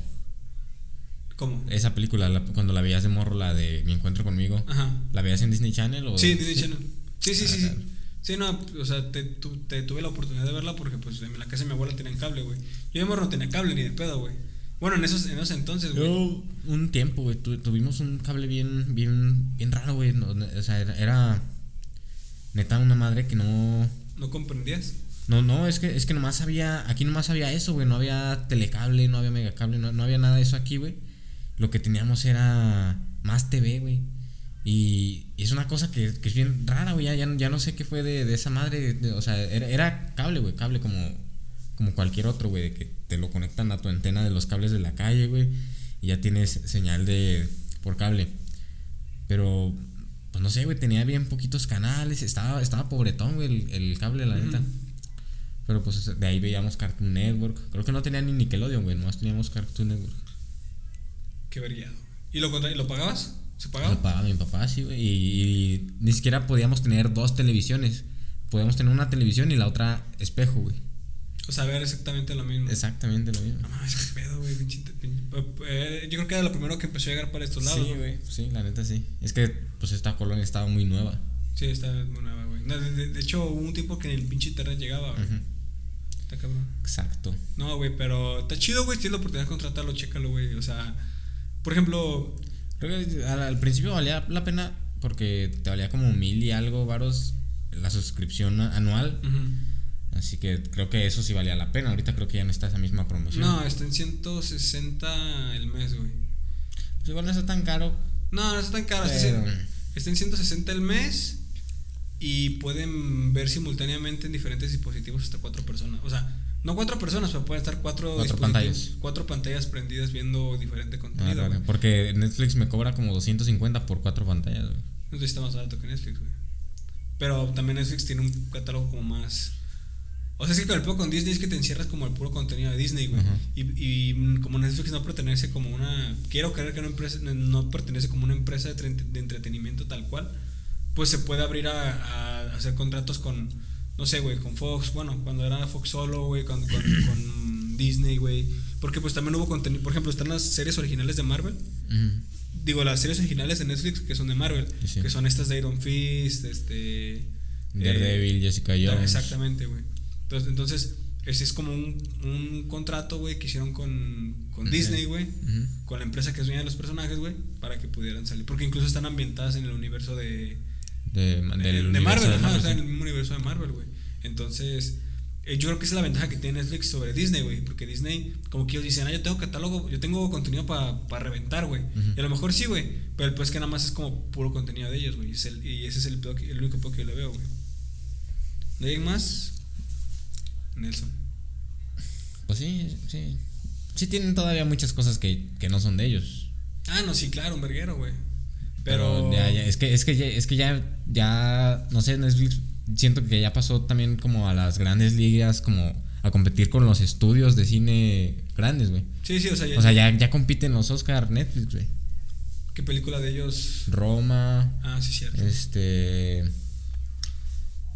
¿Cómo? esa película, la- cuando la veías de morro, la de Mi Encuentro conmigo? Ajá. ¿La veías en Disney Channel o...? Sí, Disney Channel. Sí, sí, Ah, sí, sí. claro. Sí, no, o sea, te, tu- te tuve la oportunidad de verla porque, pues, en la casa de mi abuela tenían cable, güey. Yo de morro no tenía cable ni de pedo, güey. Bueno, en esos, en esos entonces, güey. Yo, un tiempo, güey, tu- tuvimos un cable bien, bien, bien raro, güey. no- o sea, era, era neta una madre que no... ¿No comprendías? No, no, es que, es que nomás había, aquí nomás había eso, güey, no había telecable, no había megacable, no, no había nada de eso aquí, güey. Lo que teníamos era más TV, güey. Y, y es una cosa que, que es bien rara, güey, ya, ya, ya no sé qué fue de, de esa madre, de- o sea, era, era cable, güey, cable como, como cualquier otro, güey, de que te lo conectan a tu antena de los cables de la calle, güey, y ya tienes señal de, por cable. Pero, pues no sé, güey, tenía bien poquitos canales, estaba, estaba pobretón, güey, el, el cable, la neta. Pero pues de ahí veíamos Cartoon Network. Creo que no tenía ni Nickelodeon, güey. Nomás teníamos Cartoon Network. Qué verguiado. ¿Y lo, y lo pagabas? ¿Se pagaba? Lo pagaba mi papá, sí, güey. Y, y ni siquiera podíamos tener dos televisiones. Podíamos tener una televisión y la otra espejo, güey. O sea, ver exactamente lo mismo. Exactamente lo mismo. No mames, qué pedo, güey. pinche- pinche- eh, yo creo que era lo primero que empezó a llegar para estos lados. Sí, güey. Sí, la neta sí. Es que pues esta colonia estaba muy nueva. Sí, está muy nueva, güey. No, de, de- hecho, hubo un tiempo que en el pinche internet llegaba, güey. Está cabrón. Exacto. No, güey, pero está chido, güey. Si tienes la oportunidad de contratarlo, chécalo, güey. O sea, por ejemplo, Creo que al, al principio valía la pena porque te valía como mil y algo varos la suscripción anual. ujú. Así que creo que eso sí valía la pena. Ahorita creo que ya no está esa misma promoción. no, está en 160 el mes, güey. Pues igual no está tan caro. No, no está tan caro. Está, Pero- en, está en 160 el mes. y pueden ver simultáneamente en diferentes dispositivos hasta cuatro personas. O sea, no cuatro personas, pero pueden estar cuatro, Cuatro pantallas. Cuatro pantallas prendidas viendo diferente Ah, contenido. güey. porque Netflix me cobra como 250 por cuatro pantallas, güey. Entonces está más barato que Netflix, güey. Pero también Netflix tiene un catálogo como más. O sea, es que con el puro con Disney es que te encierras como el puro contenido de Disney, güey. Y, y mm, como Netflix no pertenece como una. Quiero creer que no, empresa, no- no pertenece como una empresa de, tre- de entretenimiento tal cual. Pues se puede abrir a, a hacer contratos con. No sé, güey, con Fox. Bueno, cuando era Fox solo, güey, con, con, <coughs> con Disney, güey. Porque pues también hubo contenido. Por ejemplo, están las series originales de Marvel digo, las series originales de Netflix que son de Marvel, Sí. que son estas de Iron Fist, este... Daredevil, eh, Jessica Jones. Exactamente, güey. Entonces, entonces, ese es como un, un contrato, güey, que hicieron con, con. Disney, güey, con la empresa que es dueña de los personajes, güey, para que pudieran salir. Porque incluso están ambientadas en el universo de, De, de, del de Marvel, de Marvel, o sea, en el mismo universo de Marvel, güey. Entonces, eh, yo creo que esa es la ventaja que tiene Netflix sobre Disney, güey. Porque Disney, como que ellos dicen, ah, yo tengo catálogo, yo tengo contenido para reventar, güey. Y a lo mejor sí, güey. Pero pues que nada más es como puro contenido de ellos, güey. Y, es el- y ese es el, el único pedo que yo le veo, güey. ¿De alguien más? Nelson. Pues sí, sí. Sí tienen todavía muchas cosas que, que no son de ellos. Ah, no, sí, claro, un verguero, güey. Pero, Pero. ya, ya, es que, es que ya, es que ya, ya, no sé, Netflix siento que ya pasó también como a las grandes ligas, como a competir con los estudios de cine grandes, güey. Sí, sí, o sea, ya, O sea, ya, ya compiten los Oscar Netflix, güey. ¿Qué película de ellos? Roma, Ah, sí, cierto. este...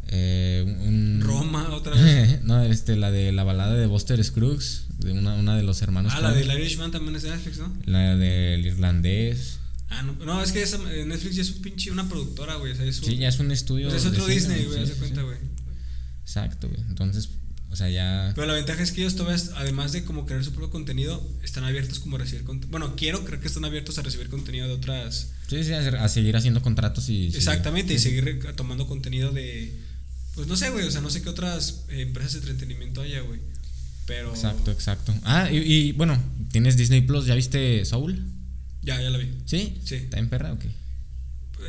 Eh, un, Roma, otra <laughs> vez. no, este, la de la balada de Buster Scruggs, de una, una de los hermanos. ah, la Coen. del Irishman también es de Netflix, ¿no? La del irlandés. Ah, no, no, es que esa, eh, Netflix ya es un pinche, una productora, güey. O sea, es, un- Sí, ya es un estudio. sea, es otro Disney, güey, sí, cuenta, güey. Exacto, güey. Entonces, o sea, ya. Pero la ventaja es que ellos todavía, además de como crear su propio contenido, están abiertos como a recibir contenido. Bueno, quiero creer que están abiertos a recibir contenido de otras. Sí, sí, a, seguir haciendo contratos y. sí. Exactamente, y seguir tomando contenido de. Pues no sé, güey, o sea, no sé qué otras empresas de entretenimiento haya, güey. Pero. Exacto, exacto. Ah, y, y, bueno, tienes Disney Plus, ¿ya viste Soul? Ya, ya la vi. ¿Sí? Sí. ¿Está en perra o qué?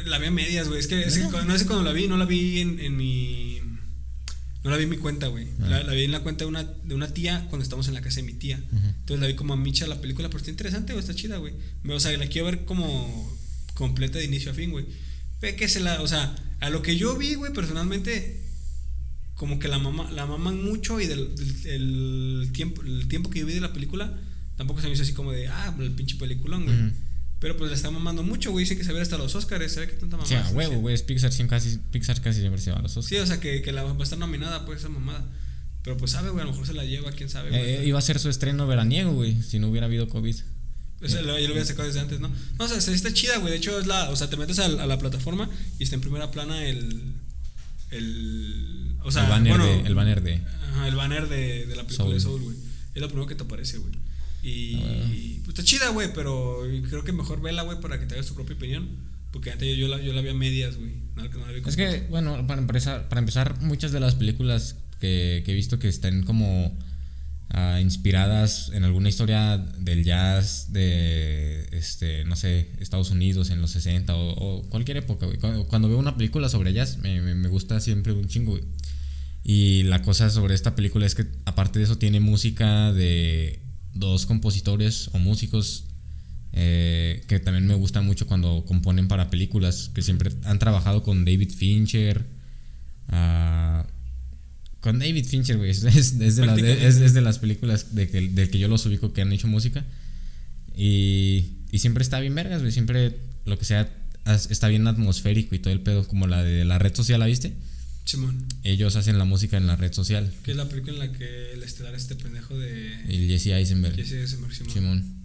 La vi a medias, güey. Es que, es que ¿Neta? cuando- no sé cuando la vi, no la vi en, en mi. No la vi en mi cuenta, güey. Ah. La, la vi en la cuenta de una, de una tía cuando estábamos en la casa de mi tía. Entonces la vi como a Micha la película, pero está interesante, güey, está chida, güey. O sea, la quiero ver como completa de inicio a fin, güey. Ve que se la, o sea, a lo que yo vi, güey, personalmente, como que la mama, la maman mucho y del, del- el tiempo, el tiempo que yo vi de la película, tampoco se me hizo así como de, ah, el pinche peliculón, güey. Pero pues la está mamando mucho, güey. Dicen que se ve hasta los Oscars, se ve que tanta mamada. Sí, a huevo, güey. Es Pixar, siempre casi, Pixar casi siempre se va a los Sí, Oscars. o sea, que, que la va a estar nominada, pues, esa mamada. Pero pues sabe, güey, a lo mejor se la lleva, quién sabe, güey. Eh, iba a ser su estreno veraniego, güey, si no hubiera habido COVID. Lo- yo lo había sacado desde antes, ¿no? No, o sea, se- está chida, güey. De hecho, es la, o sea, te metes a, a la plataforma y está en primera plana el. El. O sea, el, banner bueno, de, el banner de. Ajá, el banner de, de la película de Soul. Soul, güey. Es lo primero que te aparece, güey. Y. Bueno. pues está chida, güey, pero creo que mejor vela, güey, para que te hagas tu propia opinión. Porque antes yo la, yo la vi a medias, güey. No, no Es que, bueno, para empezar, para empezar muchas de las películas que, que he visto que están como ah, inspiradas en alguna historia del jazz de, este, no sé, Estados Unidos en los 60 o, o cualquier época, güey. Cuando, cuando veo una película sobre jazz, me, me- me gusta siempre un chingo, güey. Y la cosa sobre esta película es que, aparte de eso, tiene música de dos compositores o músicos eh, que también me gustan mucho cuando componen para películas, que siempre han trabajado con David Fincher. ah, con David Fincher, güey. <laughs> Es, es- de las, películas de que, yo los ubico que han hecho música. Y, y siempre está bien vergas, güey. Siempre lo que sea está bien atmosférico y todo el pedo, como la de la red social, ¿la viste? Simón. Ellos hacen la música en la red social. Que es la película en la que el estelar es este pendejo de. El Jesse Eisenberg. Jesse Eisenberg, Simón. Simón.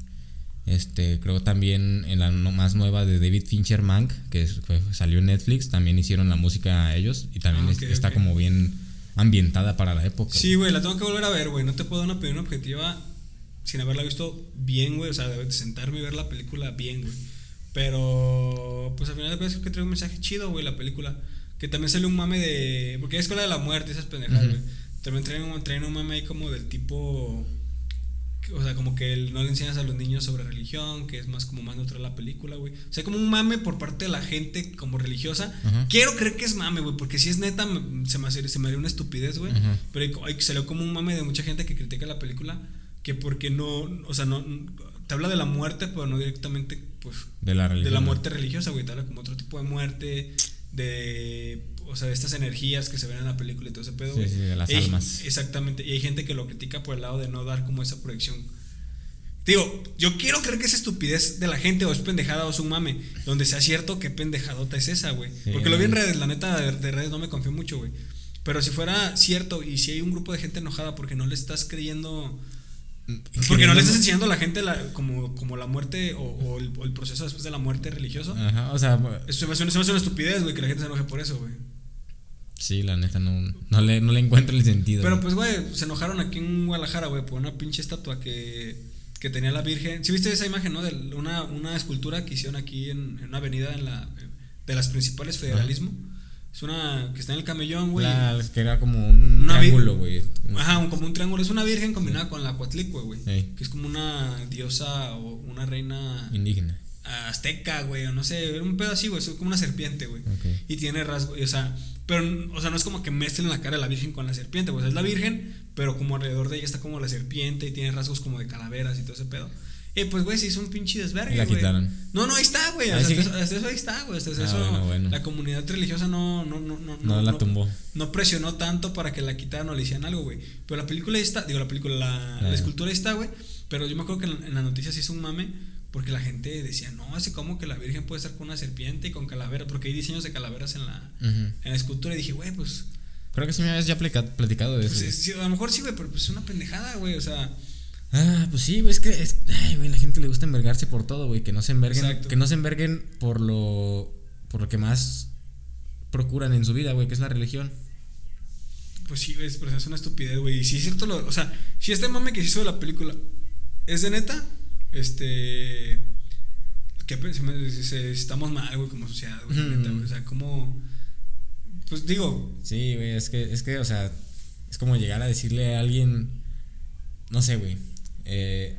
Este, creo también en la no- más nueva de David Fincher Mank, que fue- salió en Netflix, también hicieron la música a ellos y también Ah, está como bien ambientada para la época. Sí, güey, la tengo que volver a ver, güey. No te puedo dar una opinión objetiva sin haberla visto bien, güey. O sea, de sentarme y ver la película bien, güey. Pero, pues al final de cuentas creo que trae un mensaje chido, güey, la película. Que también sale un mame de. Porque es Escuela de la Muerte, esas pendejadas, güey. También traen un, traen un mame ahí como del tipo. o sea, como que no le enseñas a los niños sobre religión, que es más como más neutral la película, güey. O sea, como un mame por parte de la gente como religiosa. Quiero creer que es mame, güey, porque si es neta se me, hace- se me haría una estupidez, güey. Pero hay- salió como un mame de mucha gente que critica la película, que porque no, o sea, no, te habla de la muerte, pero no directamente, pues, De la religión. de la muerte religiosa, güey, te habla como otro tipo de muerte, de, o sea, de estas energías que se ven en la película y todo ese pedo, Sí, de las Y almas. Exactamente, y hay gente que lo critica por el lado de no dar como esa proyección. Digo, yo quiero creer que es estupidez de la gente o es pendejada o es un mame. Donde sea cierto, qué pendejadota es esa, güey. Sí, Porque lo vi en redes, la neta de, de redes no me confío mucho, güey. Pero si fuera cierto y si hay un grupo de gente enojada porque no le estás creyendo porque no le estás enseñando a la gente la- como, como la muerte o, o el, o el proceso después de la muerte religioso. Ajá, o sea, Eso se me hace, se me hace una estupidez, güey, que la gente se enoje por eso, güey. sí, la neta no, no, le, no le encuentro el sentido. Pero pues, güey, se enojaron aquí en Guadalajara, güey, por una pinche estatua que, que tenía la Virgen. ¿Sí viste esa imagen, no? De una, una escultura que hicieron aquí en, en una avenida en la, de las principales federalismo. Es una que está en el camellón, güey. La- que era como un Una triángulo, güey. Ajá, un- como un triángulo. Es una virgen combinada con la Coatlicue, güey. Ey. Que es como una diosa o una reina Indígena. azteca, güey, o no sé, un pedo así, güey, es como una serpiente, güey. Y tiene rasgos, o sea, pero, o sea, no es como que mezclen la cara de la virgen con la serpiente, pues es la virgen, pero como alrededor de ella está como la serpiente y tiene rasgos como de calaveras y todo ese pedo. Y pues, güey, se hizo un pinche desvergue, la güey. quitaron. No, no, ahí está, güey. ¿Ahí Hasta, sigue? eso- hasta eso ahí está, güey. Hasta Ah, eso bueno, bueno. la comunidad religiosa no, no, no, no, No la tumbó. no presionó tanto para que la quitaran o le hicieran algo, güey. Pero la película ahí está, digo, la película, la, la Ah. escultura ahí está, güey. Pero yo me acuerdo que en, en la noticia se hizo un mame porque la gente decía, no, así como que la Virgen puede estar con una serpiente y con calavera, porque hay diseños de calaveras en la, en la escultura. Y dije, güey, pues, Creo que sí me habías ya platica- platicado de eso. pues, güey. sí, a lo mejor sí, güey, pero pues es una pendejada, güey. O sea, Ah, pues sí, güey, es que es, ay, güey, la gente le gusta envergarse por todo, güey, que no se enverguen, Exacto. que no se enverguen por lo por lo que más procuran en su vida, güey, que es la religión. pues sí, güey, pero es una estupidez, güey. Y si es cierto, lo, o sea, si este mame que se hizo de la película es de neta, este. Que estamos mal, güey, como sociedad, güey, Ujú. neta, güey. O sea, como. Pues digo, Sí, güey, es que es que, o sea, es como llegar a decirle a alguien no sé, güey, eh,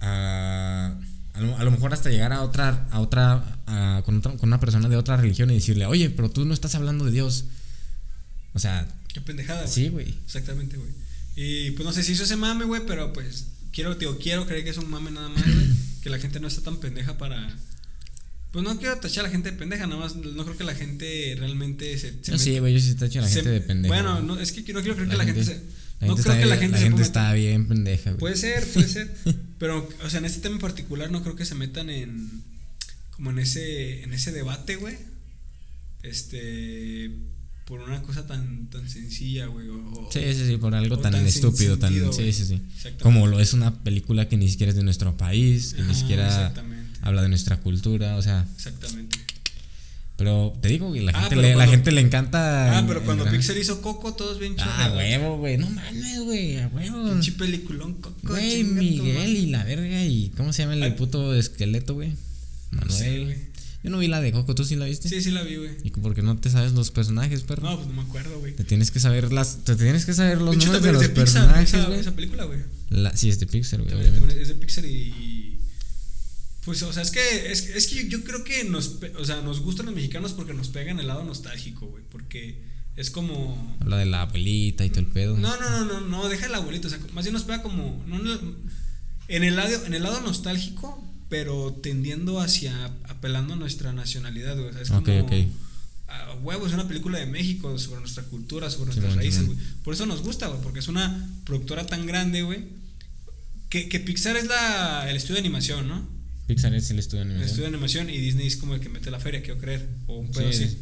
a a lo, a lo mejor hasta llegar a otra a otra a- con otra con una persona de otra religión y decirle, "Oye, pero tú no estás hablando de Dios." O sea, qué pendejada, sí, güey. Exactamente, güey. Y pues no sé si hizo ese mame, güey, pero pues quiero, digo, quiero creer que es un mame nada más, güey. <clears throat> que la gente no está tan pendeja para. Pues no quiero tachar a la gente de pendeja, nada más. No creo que la gente realmente se. se No, sí, güey, yo sí tacho a la se- gente de pendeja. Bueno, no, es que no quiero creer que la gente, se. La no gente creo está, que la gente la se gente está bien pendeja, güey. Puede ser, puede ser. <laughs> pero, o sea, en este tema en particular no creo que se metan en. Como en ese. En ese debate, güey. Este. Por una cosa tan, tan sencilla, güey. O, Sí, sí, sí, por algo tan, estúpido, tan sentido, sí, sí, sí. Como lo es una película que ni siquiera es de nuestro país, que ni siquiera habla de nuestra cultura, o sea, Exactamente. Pero te digo, güey, la Ah, gente le, la gente le encanta Ah, pero cuando en- Pixar hizo Coco, todos bien Ah, chorreados. huevo, güey, no mames, güey, a huevo. Pinche peliculón Coco. Güey, Miguel y la verga y ¿cómo se llama el Ay. puto esqueleto, güey? Manuel. güey. Yo no vi la de Coco, ¿tú sí la viste? Sí, sí la vi, güey. ¿Y porque no te sabes los personajes, perro? No, pues no me acuerdo, güey. Te tienes que saber las te tienes que saber los hecho, nombres de los de Pixar, personajes, esa, güey. esa película, güey. La- Sí, es de Pixar, güey, es de Pixar y. Pues, o sea, es que, es, es que yo creo que nos, o sea, nos gustan los mexicanos porque nos pegan el lado nostálgico, güey. Porque es como. Habla de la abuelita y todo el pedo. No, no, no, no, no, deja el abuelito. O sea, más bien nos pega como. no en, el, en, el lado, en el lado nostálgico, pero tendiendo hacia. apelando a nuestra nacionalidad, güey. O sea, es como. A huevo, es una película de México sobre nuestra cultura, sobre nuestras raíces, güey. Por eso nos gusta, güey, porque es una productora tan grande, güey. Que, que Pixar es la, el estudio de animación, ¿no? Pixar es el estudio de El animación. estudio de animación y Disney es como el que mete la feria, quiero creer. O un pedo Sí, así.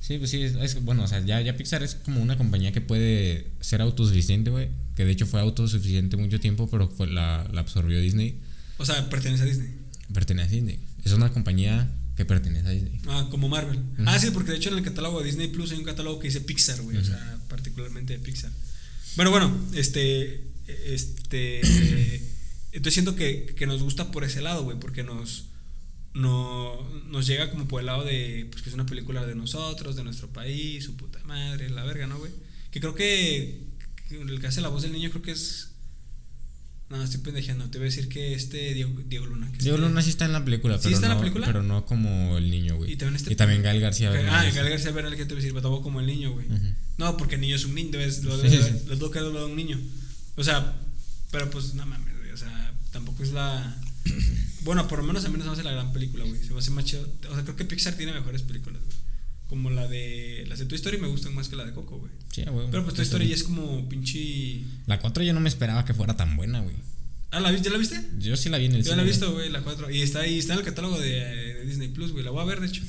Sí, pues sí, es, es- bueno, o sea, ya, ya Pixar es como una compañía que puede ser autosuficiente, güey. Que de hecho fue autosuficiente mucho tiempo, pero fue la, la absorbió Disney. O sea, pertenece a Disney. Pertenece a Disney. Es una compañía que pertenece a Disney. Ah, como Marvel. Ah, sí, porque de hecho en el catálogo de Disney Plus hay un catálogo que dice Pixar, güey. O sea, particularmente de Pixar. Bueno, bueno, este. Este. Entonces siento que, que nos gusta por ese lado, güey, porque nos. No, nos llega como por el lado de. Pues que es una película de nosotros, de nuestro país, su puta madre, la verga, ¿no, güey? Que creo que. que el que hace la voz del niño creo que es. No, estoy pendejeando. Te voy a decir que este Diego, Diego Luna. que Diego este- Luna sí está en la película, ¿Sí pero, está en la no, película? pero no como el niño, güey. Y también este- Gael García Ah, Bernal. Gael García Bernal, que te voy a decir, pero como el niño, güey. Ujú. No, porque el niño es un niño, debes, lo, Sí, debes- sí. lo que hablar de un niño. O sea, pero pues no mames, güey. O sea, tampoco es la. Bueno, por lo menos a mí no se me hace la gran película, güey. Se me hace más chido. O sea, creo que Pixar tiene mejores películas, güey. Como la de. Las de Toy Story me gustan más que la de Coco, güey. Sí, güey. Pero pues Toy Story ya es como pinche. La 4 yo no me esperaba que fuera tan buena, güey. Ah, ¿la, ¿ya la viste? Yo sí la vi en el Yo la he visto, güey, la 4. Y está ahí, está en el catálogo de, de Disney Plus, güey. La voy a ver, de hecho.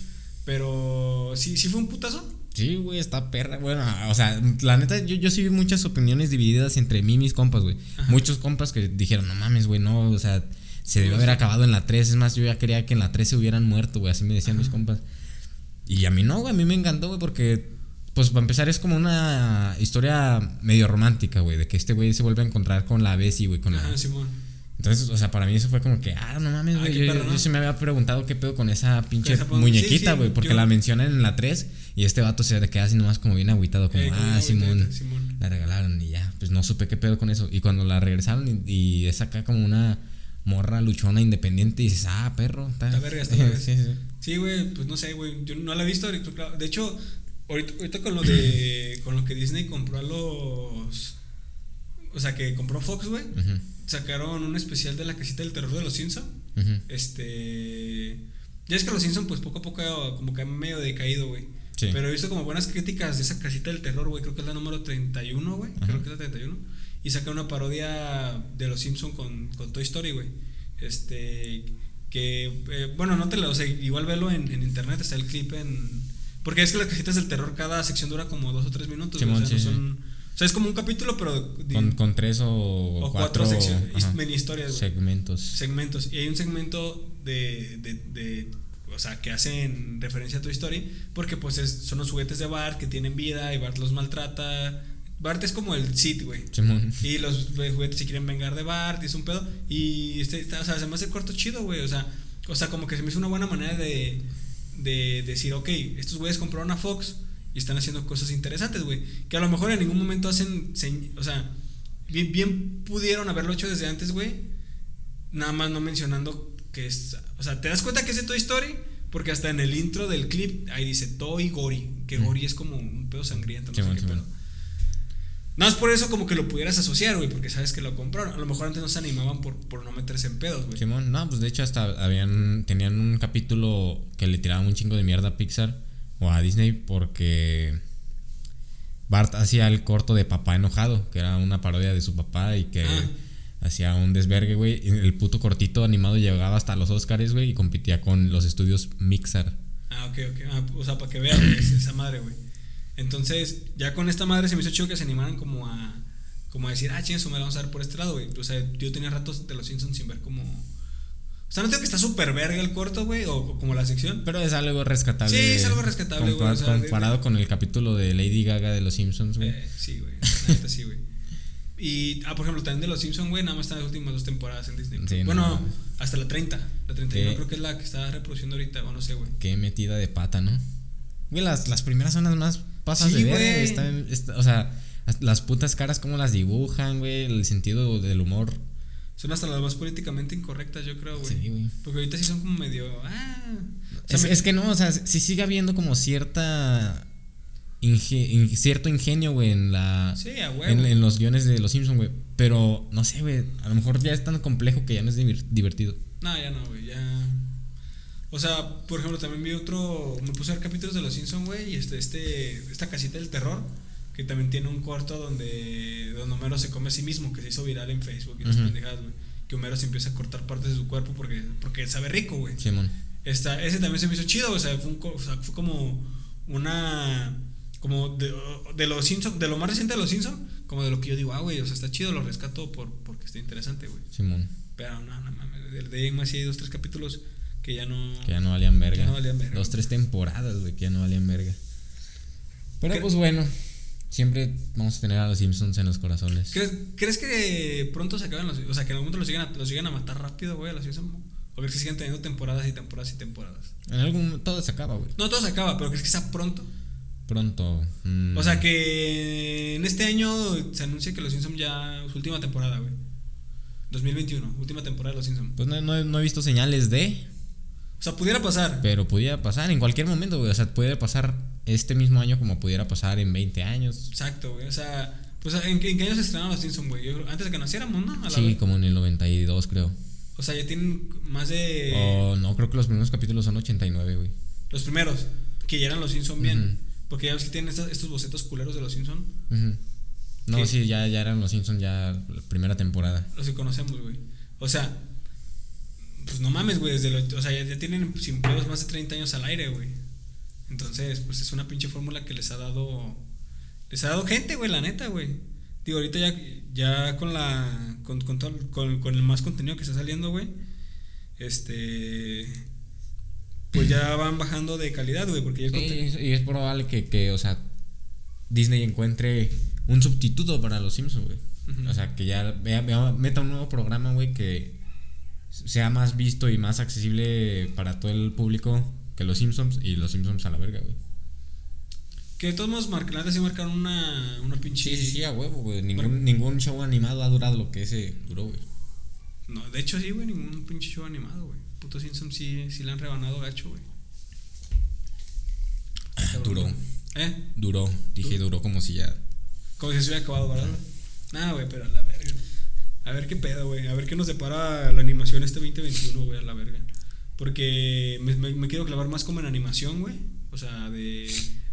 Pero sí, sí fue un putazo. Sí, güey, está perra. Bueno, o sea, la neta, yo, yo sí vi muchas opiniones divididas entre mí y mis compas, güey. Muchos compas que dijeron, no mames, güey, no, o sea, se debió haber acabado en la 3. Es más, yo ya quería que en la 3 se hubieran muerto, güey, así me decían mis compas. Y a mí no, güey, a mí me encantó, güey, porque, pues para empezar, es como una historia medio romántica, güey, de que este güey se vuelve a encontrar con la Bessie, güey, con la. Ajá, Simón. Entonces, o sea, para mí eso fue como que, ah, no mames, güey. Yo, yo ¿no? sí me había preguntado qué pedo con esa pinche esa muñequita, sí, güey, sí, porque yo- la mencionan en la 3 y este vato se queda así nomás como bien agüitado, como, Eh, ah, Simón, la regalaron y ya, pues no supe qué pedo con eso. Y cuando la regresaron y, y es acá como una morra luchona independiente y dices, ah, perro, está, verga, está verga. <laughs> sí, sí, sí. Sí, güey, pues no sé, güey. Yo no la he visto. De hecho, ahorita, ahorita con lo de. <clears throat> con lo que Disney compró a los. O sea, que compró Fox, güey. Sacaron un especial de la casita del terror de los Simpsons. ujú. Este. Ya es que los Simpsons, pues poco a poco, como que han medio decaído, güey. Sí. Pero he visto como buenas críticas de esa casita del terror, güey. Creo que es la número 31, güey. Creo que es la 31. Y saca una parodia de los Simpsons con, con Toy Story, güey. Este. Que. eh, bueno, no te. O sea, igual velo en, en internet. Está el clip en. Porque es que las cajitas del terror, cada sección dura como dos o tres minutos. Simón, o sea, sí, sí. son. O sea, es como un capítulo, pero. Con, con tres o, o cuatro, cuatro secciones. mini historias, segmentos. segmentos. Y hay un segmento de, de, de- o sea, que hacen referencia a Toy Story, porque pues es- son los juguetes de Bart que tienen vida y Bart los maltrata. Bart es como el Sid, güey. Y los juguetes se quieren vengar de Bart y es un pedo. Y este, o sea, se me hace el corto chido, güey. O sea, o sea, como que se me hizo una buena manera de, de decir, ok, estos güeyes compraron a Fox y están haciendo cosas interesantes, güey. Que a lo mejor en ningún momento hacen, o sea, bien, bien pudieron haberlo hecho desde antes, güey. Nada más no mencionando que es, o sea, te das cuenta que es de Toy Story porque hasta en el intro del clip ahí dice Toy Gory, que Mm. Gory es como un pedo sangriento, no Simón, sé qué Simón. pedo. Nada más por eso como que lo pudieras asociar, güey, porque sabes que lo compraron. A lo mejor antes no se animaban por, por no meterse en pedos, güey. Simón, no, pues de hecho hasta habían tenían un capítulo que le tiraban un chingo de mierda a Pixar o a Disney porque Bart hacía el corto de Papá enojado, que era una parodia de su papá y que Ah. Hacía un desvergue, güey. El puto cortito animado llegaba hasta los Oscars, güey, y competía con los estudios Mixar. Ah, ok, ok. Ah, o sea, para que es esa madre, güey. Entonces, ya con esta madre se me hizo chido que se animaran como a como a decir, ah, chingas, me la vamos a dar por este lado, güey. O sea, yo tenía ratos de los Simpsons sin ver como. O sea, no tengo que está súper verga el corto, güey, o, o como la sección. Pero es algo rescatable. Sí, es algo rescatable, güey, compar- o sea, de- comparado con el capítulo de Lady Gaga de los Simpsons, güey. Eh, sí, güey. Sí, güey. Y, ah, por ejemplo, también de los Simpsons, güey, nada más están las últimas dos temporadas en Disney. Sí, no bueno, hasta la 30. La 31 ¿Qué? creo que es la que está reproduciendo ahorita, o no sé, güey. Qué metida de pata, ¿no? Güey, las, las primeras son las más pasas Sí, de ver, güey. están- está- o sea, las putas caras como las dibujan, güey, el sentido del humor. Son hasta las más políticamente incorrectas, yo creo, güey. Sí, güey. Porque ahorita sí son como medio. Ah. O sea, Es, me- es que no, o sea, sí sigue habiendo como cierta inge- in- cierto ingenio, güey, en la Sí, a huevo. en, en los guiones de los Simpsons, güey, pero no sé, güey, a lo mejor ya es tan complejo que ya no es divertido. No, ya no, güey, ya. O sea, por ejemplo, también vi otro. Me puse a ver capítulos de Los Simpsons, güey, y este, este, esta casita del terror, que también tiene un corto donde, donde Homero se come a sí mismo, que se hizo viral en Facebook y las Ujú. pendejadas, güey. Que Homero se empieza a cortar partes de su cuerpo porque, porque sabe rico, güey. Simón. Esta, ese también se me hizo chido, o sea, fue, un o sea, fue como una. Como de, de los Simpsons, de lo más reciente de los Simpsons, como de lo que yo digo, ah, güey, o sea, está chido, lo rescato por, porque está interesante, güey. Simón. Pero no, no mames, de, de más sí hay dos, tres capítulos que ya no. Que ya no valían verga. Ya no valían verga. Dos, tres temporadas, güey, que ya no valían verga. Pero ¿Qué- pues bueno, siempre vamos a tener a los Simpsons en los corazones. ¿Crees, ¿Crees que pronto se acaban los. O sea, que en algún momento los lleguen a, los lleguen a matar rápido, güey, a los Simpsons? ¿O crees que siguen teniendo temporadas y temporadas y temporadas? En algún momento todo se acaba, güey. No, todo se acaba, pero ¿crees que sea pronto? Pronto. mm, O sea, que en este año se anuncia que los Simpsons ya. su última temporada, güey. 2021, última temporada de Los Simpsons. Pues no, no- no he visto señales de, O sea, pudiera pasar. pero pudiera pasar en cualquier momento, güey. O sea, puede pasar este mismo año como pudiera pasar en 20 años. Exacto, güey. O sea, pues ¿en, qué- en qué años se estrenaron Los Simpsons, güey? Yo creo- Antes de que naciéramos, ¿no? A la Sí, vez. como en el 92, creo. O sea, ya tienen más de. O no, creo que los primeros capítulos son 89, güey. Los primeros, que ya eran Los Simpsons bien. Porque ya ves que tienen estos, estos bocetos culeros de Los Simpsons. No, sí, ya, ya eran los Simpsons ya la primera temporada. Los que conocemos, güey. O sea, pues no mames, güey. Desde lo- o sea, ya, ya tienen sin pedos más de 30 años al aire, güey. Entonces, pues es una pinche fórmula que les ha dado. Les ha dado gente, güey, la neta, güey. Digo, ahorita ya, ya con la. Con, con, todo- con, con el más contenido que está saliendo, güey. Este. Pues ya van bajando de calidad, güey. Porque ya Sí, y es probable que, que, o sea, Disney encuentre un sustituto para los Simpsons, güey. O sea, que ya vea- vea- meta un nuevo programa, güey, que sea más visto y más accesible para todo el público que los Simpsons y los Simpsons a la verga, güey. Que de todos modos, mar- la neta sí marcaron una, una pinche. Sí, sí, sí, a huevo, güey. Ningún, ningún show animado ha durado lo que ese duró, güey. No, de hecho sí, güey, ningún pinche show animado, güey. Puto Simpson sí, sí le han rebanado gacho, güey. Duró, ¿Eh? duró. Dije duró como si ya. Como si se hubiera acabado, ¿verdad? Nada, güey, pero a la verga. A ver qué pedo, güey. A ver qué nos depara la animación este 2021, güey, a la verga. Porque me, me- me quiero clavar más como en animación, güey. O sea, de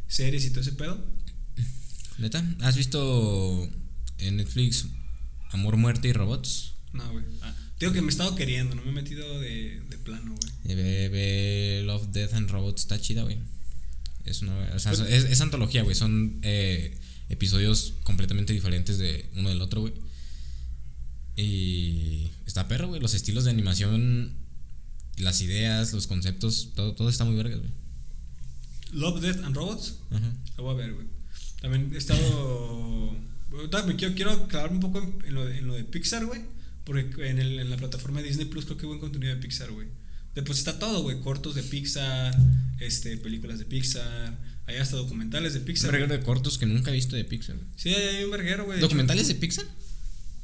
series y todo ese pedo. ¿Neta? ¿Has visto en Netflix Amor, Muerte y Robots? No, güey. Ah, digo que me he estado queriendo, no me he metido de, de plano, güey. Ve, ve Love, Death and Robots, está chida, güey. Es una. O sea, es, es antología, güey. Son eh, episodios completamente diferentes de uno del otro, güey. Y. Está perro, güey. Los estilos de animación, las ideas, los conceptos, todo, todo está muy verga, güey. Love, Death and Robots. Ajá. Lo voy a ver, güey. También he estado. <laughs> quiero, quiero clavar un poco lo, en lo de Pixar, güey. Porque en, el, en la plataforma de Disney Plus creo que hay buen contenido de Pixar, güey. Después está todo, güey. Cortos de Pixar, este, películas de Pixar. Hay hasta documentales de Un Pixar. verguero de cortos que nunca he visto de Pixar. Sí, hay, un verguero, güey. ¿Documentales de Pixar?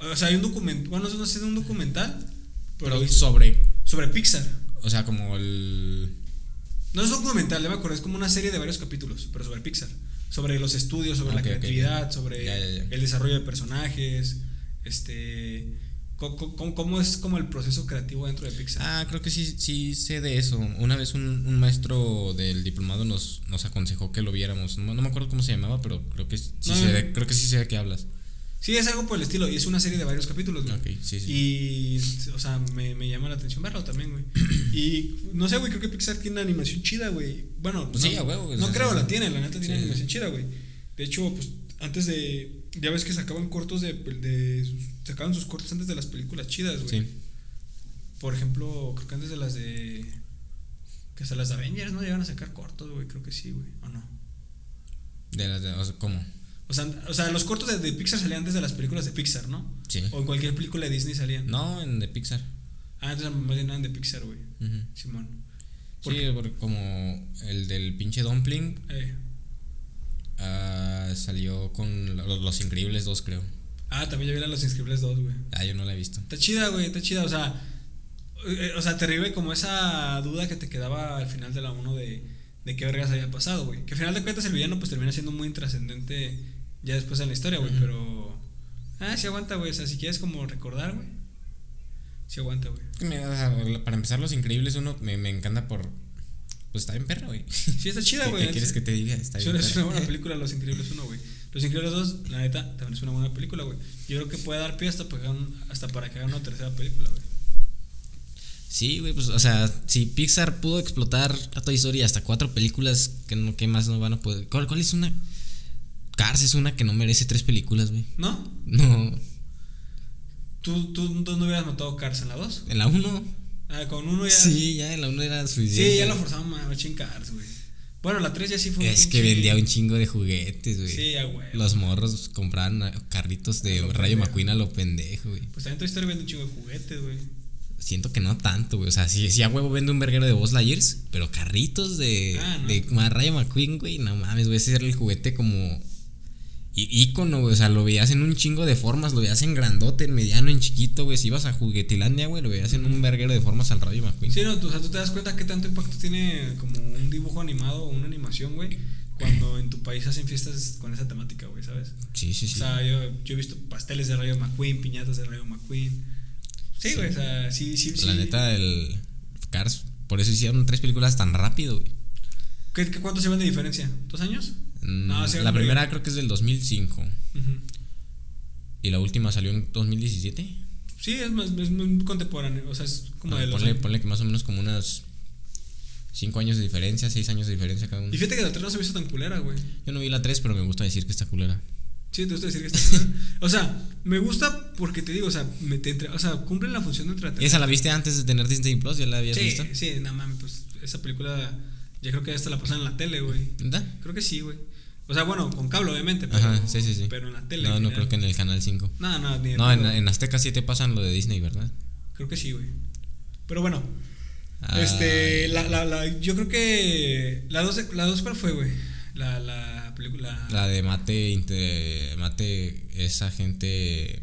O sea, hay un documental. Bueno, no sé si es un documental. Pero, Pero sobre. sobre Pixar. O sea, como el. No es documental, ya me acuerdo. Es como una serie de varios capítulos, pero sobre Pixar. Sobre los estudios, sobre la creatividad, sobre Ya, ya, ya. el desarrollo de personajes. Este. ¿Cómo, cómo es como el proceso creativo dentro de Pixar? Ah, creo que sí, sí sé de eso. Una vez un, un maestro del diplomado nos, nos aconsejó que lo viéramos. No, no me acuerdo cómo se llamaba, pero creo que sí, No, sé de, creo que sí sé de qué hablas. Sí, es algo por el estilo. Y es una serie de varios capítulos, güey. Ok, sí, sí. Y, o sea, me, me llama la atención verlo también, güey. <clears throat> Y no sé, güey, creo que Pixar tiene una animación chida, güey. Bueno, Pues no, sí, a huevo. No creo, la tiene, la neta tiene animación chida, güey. De hecho, pues antes de. Ya ves que sacaban cortos de. de sacaban sus cortos antes de las películas chidas, güey. Sí. Por ejemplo, creo que antes de las de. Que hasta las de Avengers, ¿no? Llegan a sacar cortos, güey. Creo que sí, güey. ¿O no? De las de- o sea, ¿Cómo? O sea, o sea, los cortos de, de Pixar salían antes de las películas de Pixar, ¿no? Sí. O en cualquier película de Disney salían. No, en de Pixar. Ah, entonces más bien eran de Pixar, güey. Simón. Sí, porque como el del pinche Dumpling Eh. Ah, salió con los, Los Increíbles 2, creo. Ah, también ya vi la Los Inscribles 2, güey. Ah, yo no la he visto. Está chida, güey, está chida. O sea, eh, o sea, te revive como esa duda que te quedaba al final de la 1 de, de qué vergas había pasado, güey. Que al final de cuentas el villano pues termina siendo muy intrascendente ya después en la historia, güey. Pero... Ah, sí aguanta, güey. O sea, si quieres como recordar, güey. Sí aguanta, güey. Para empezar, Los Increíbles uno me, me encanta por. Pues está bien perro, güey. Sí, está chida, ¿Qué, güey. qué quieres que te diga? Está Es bien una, es perro. una buena película, Los Increíbles 1, güey. Los Increíbles 2, la neta, también es una buena película, güey. Yo creo que puede dar pie hasta, para que hagan- hasta para que hagan una tercera película, güey. Sí, güey, pues, o sea, si Pixar pudo explotar a Toy Story hasta cuatro películas, ¿qué, no, qué más no van a poder? ¿Cuál, cuál es una? Cars es una que no merece tres películas, güey. ¿No? No, ¿Tú, tú, tú no hubieras matado Cars en la 2? en la uno. Ah, con uno ya. Sí, ya en la uno era suficiente. Sí, ya lo forzaban más machín Cars, güey. Bueno, la 3 ya sí fue un Es que vendía un chingo de juguetes, güey. Sí, a güey. Los morros compraban carritos de A lo Rayo pendejo. McQueen a lo pendejo, güey. Pues también Toy Story vende un chingo de juguetes, güey. Siento que no tanto, güey. O sea, sí, sí a huevo vende un verguero de Buzz Lightyears, pero carritos de, Ah, no. de Rayo McQueen, güey. No mames, güey. Ese era el juguete como y ícono, güey. O sea, lo veías en un chingo de formas. Lo veías en grandote, en mediano, en chiquito, güey. Si ibas a Juguetilandia, güey, lo veías en un verguero de formas al Rayo McQueen. Sí, no, tú, o sea, tú te das cuenta qué tanto impacto tiene como un dibujo animado o una animación, güey, cuando en tu país hacen fiestas con esa temática, güey, ¿sabes? Sí, sí, sí. O sea, yo, yo he visto pasteles de Rayo McQueen, piñatas de Rayo McQueen. Sí, Sí. güey, o sea, sí, sí, sí. La neta, el Cars. Por eso hicieron tres películas tan rápido, güey. ¿Qué, qué, ¿Cuánto se ven de diferencia? ¿Dos años? Mm, No, sí, la primera creo que es del 2005. Ujú. Y la última salió en 2017. Sí, es más, es muy contemporáneo, o sea, es como Ah, de los ponle, que más o menos como unas 5 años de diferencia, 6 años de diferencia cada uno. Y fíjate que la 3 no se me hizo tan culera, güey. Yo no vi la 3, pero me gusta decir que está culera. Sí, te gusta decir que está culera. O sea, me gusta porque te digo, o sea, me te entre- o sea, cumplen la función de entretener. ¿Y esa la viste antes de tener Disney Plus? ¿Ya la habías Sí, visto? sí, no mames, pues esa película ya creo que hasta la pasan en la tele, güey. ¿Verdad? Creo que sí, güey. O sea, bueno, con cable, obviamente, pero, Ajá, sí, sí, sí. pero en la tele. No, en no general. creo que en el canal 5. No, no, ni de No, en, en Azteca 7 pasan lo de Disney, ¿verdad? Creo que sí, güey. Pero bueno, Ah, este, la, la, la, yo creo que la 2, la dos ¿cuál fue, güey? La, la película. La de Mate, inte- Mate, esa gente.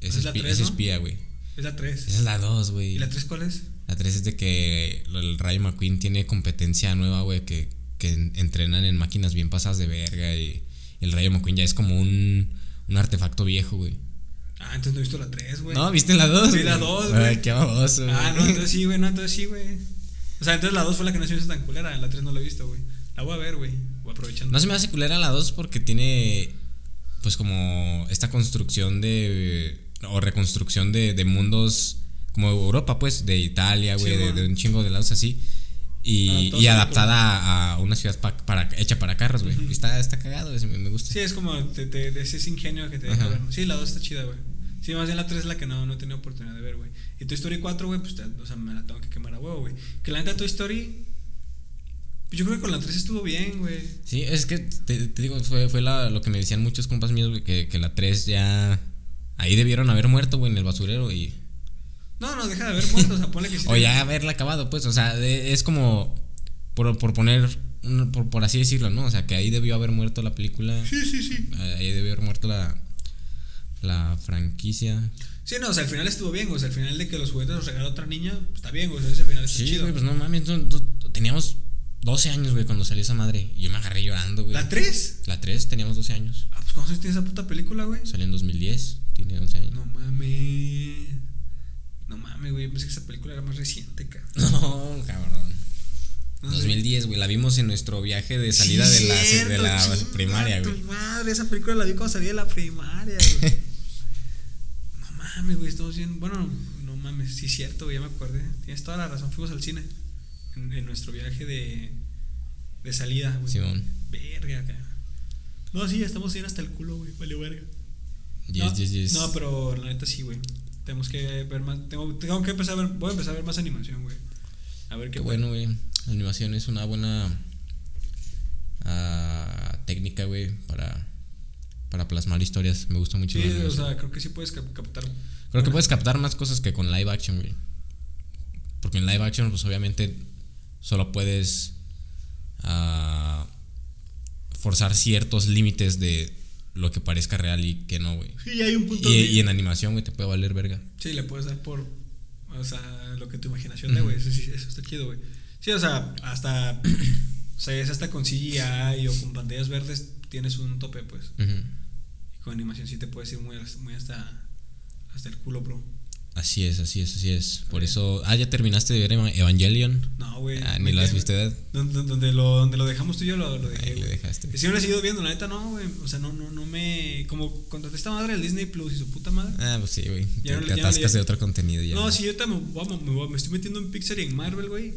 Es, Es la espi- tres, es ¿no? espía, güey. Es la 3. Esa es la 2, güey. ¿Y la 3 cuál es? La 3 es de que el Rayo McQueen tiene competencia nueva, güey, que, que en- entrenan en máquinas bien pasadas de verga y el Rayo McQueen ya es como un, un artefacto viejo, güey. Ah, entonces no he visto la 3, güey. No, ¿viste la 2? Sí, la dos, güey. Ay, qué baboso, Ah, güey. no, entonces sí, güey, no, entonces sí, güey. O sea, entonces la 2 fue la que no se me hizo tan culera, la 3 no la he visto, güey. La voy a ver, güey. Voy aprovechando. No se me hace culera la 2 porque tiene, pues, como esta construcción de. o reconstrucción de, de mundos como Europa, pues, de Italia, güey, Sí, de, de un chingo de lados así. Y, Adaptados y a adaptada a, a una ciudad pa- para, hecha para carros, güey. Ujú. Y Está, está cagado, ese me, gusta. Sí, es como de, de, de ese ingenio que te deja ver. Sí, la 2 está chida, güey. Sí, más bien la 3 es la que no, no he tenido oportunidad de ver, güey. Y Toy Story 4, güey, pues, te- o sea, me la tengo que quemar a huevo, güey. Que la neta Toy Story, pues, yo creo que con la 3 estuvo bien, güey. Sí, es que te, te digo, fue, fue la- lo que me decían muchos compas míos, güey, que, que la 3 ya. Ahí debieron haber muerto, güey, en el basurero y. No, no, deja de haber muertos, o sea, ponle que sí. O ya haberla acabado, pues, o sea, de- es como. Por, por poner. Por, por así decirlo, ¿no? O sea, que ahí debió haber muerto la película. Sí, sí, sí. Ahí debió haber muerto la. La franquicia. Sí, no, o sea, al final estuvo bien. O sea, al final de que los juguetes los regaló otra niña, pues, está bien, o sea, ese final está Sí, chido. güey, pues no mames. no- no- teníamos 12 años, güey, cuando salió esa madre. Y yo me agarré llorando, güey. ¿La 3? La 3 teníamos 12 años. Ah, pues ¿cuántos años tiene esa puta película, güey? Salió en 2010. Tiene 11 años. No mames. No mames, güey. Pensé que esa película era más reciente, cabrón. <laughs> No, cabrón. No sé. 2010, güey. La vimos en nuestro viaje de salida Sí, de la, de la primaria, güey. Madre, esa película la vi cuando salí de la primaria, güey. <laughs> no mames, güey. Estamos bien. Bueno, no mames. Sí, cierto, güey. Ya me acordé. Tienes toda la razón. Fuimos al cine. En, en nuestro viaje de, de salida, güey. Simón. Verga, cabrón. No, sí, ya estamos bien hasta el culo, güey. Vale, verga. Yes, no, yes, yes. no, pero la neta sí, güey. Tenemos que ver más. Tengo, tengo que empezar a ver. Voy a empezar a ver más animación, güey. A ver qué, Qué bueno, güey. La animación es una buena ah, técnica, güey, para, para plasmar historias. Me gusta mucho Sí, o sea, creo que sí puedes cap- captar. Creo que puedes captar más cosas que con live action, güey. Porque en live action, pues obviamente solo puedes ah, forzar ciertos límites de lo que parezca real y que no, güey. Sí, hay un punto Y, de- y en animación, güey, te puede valer verga. Sí, le puedes dar por. O sea, lo que tu imaginación dé, güey. Eso, sí, eso está chido, güey. Sí, o sea, hasta. <clears throat> o sea, es hasta con CGI o con pantallas verdes tienes un tope, pues. Y con animación sí te puedes ir muy, muy hasta. Hasta el culo, bro. Así es, así es, así es. Por eso. Ah, ya terminaste de ver Eva- Evangelion. No, güey. Ah, ni lo has quedé- visto, ¿verdad? Donde, donde lo, donde lo dejamos tú y yo lo, lo dejé, Ahí lo dejaste. Si no lo he seguido viendo, la neta no, güey. O sea, no, no, no me. Como contraté esta madre el Disney Plus y su puta madre. Ah, pues sí, güey. Ya Te, no- te atascas ya- de otro contenido ya. No, sí, yo también me, me, me estoy metiendo en Pixar y en Marvel, güey.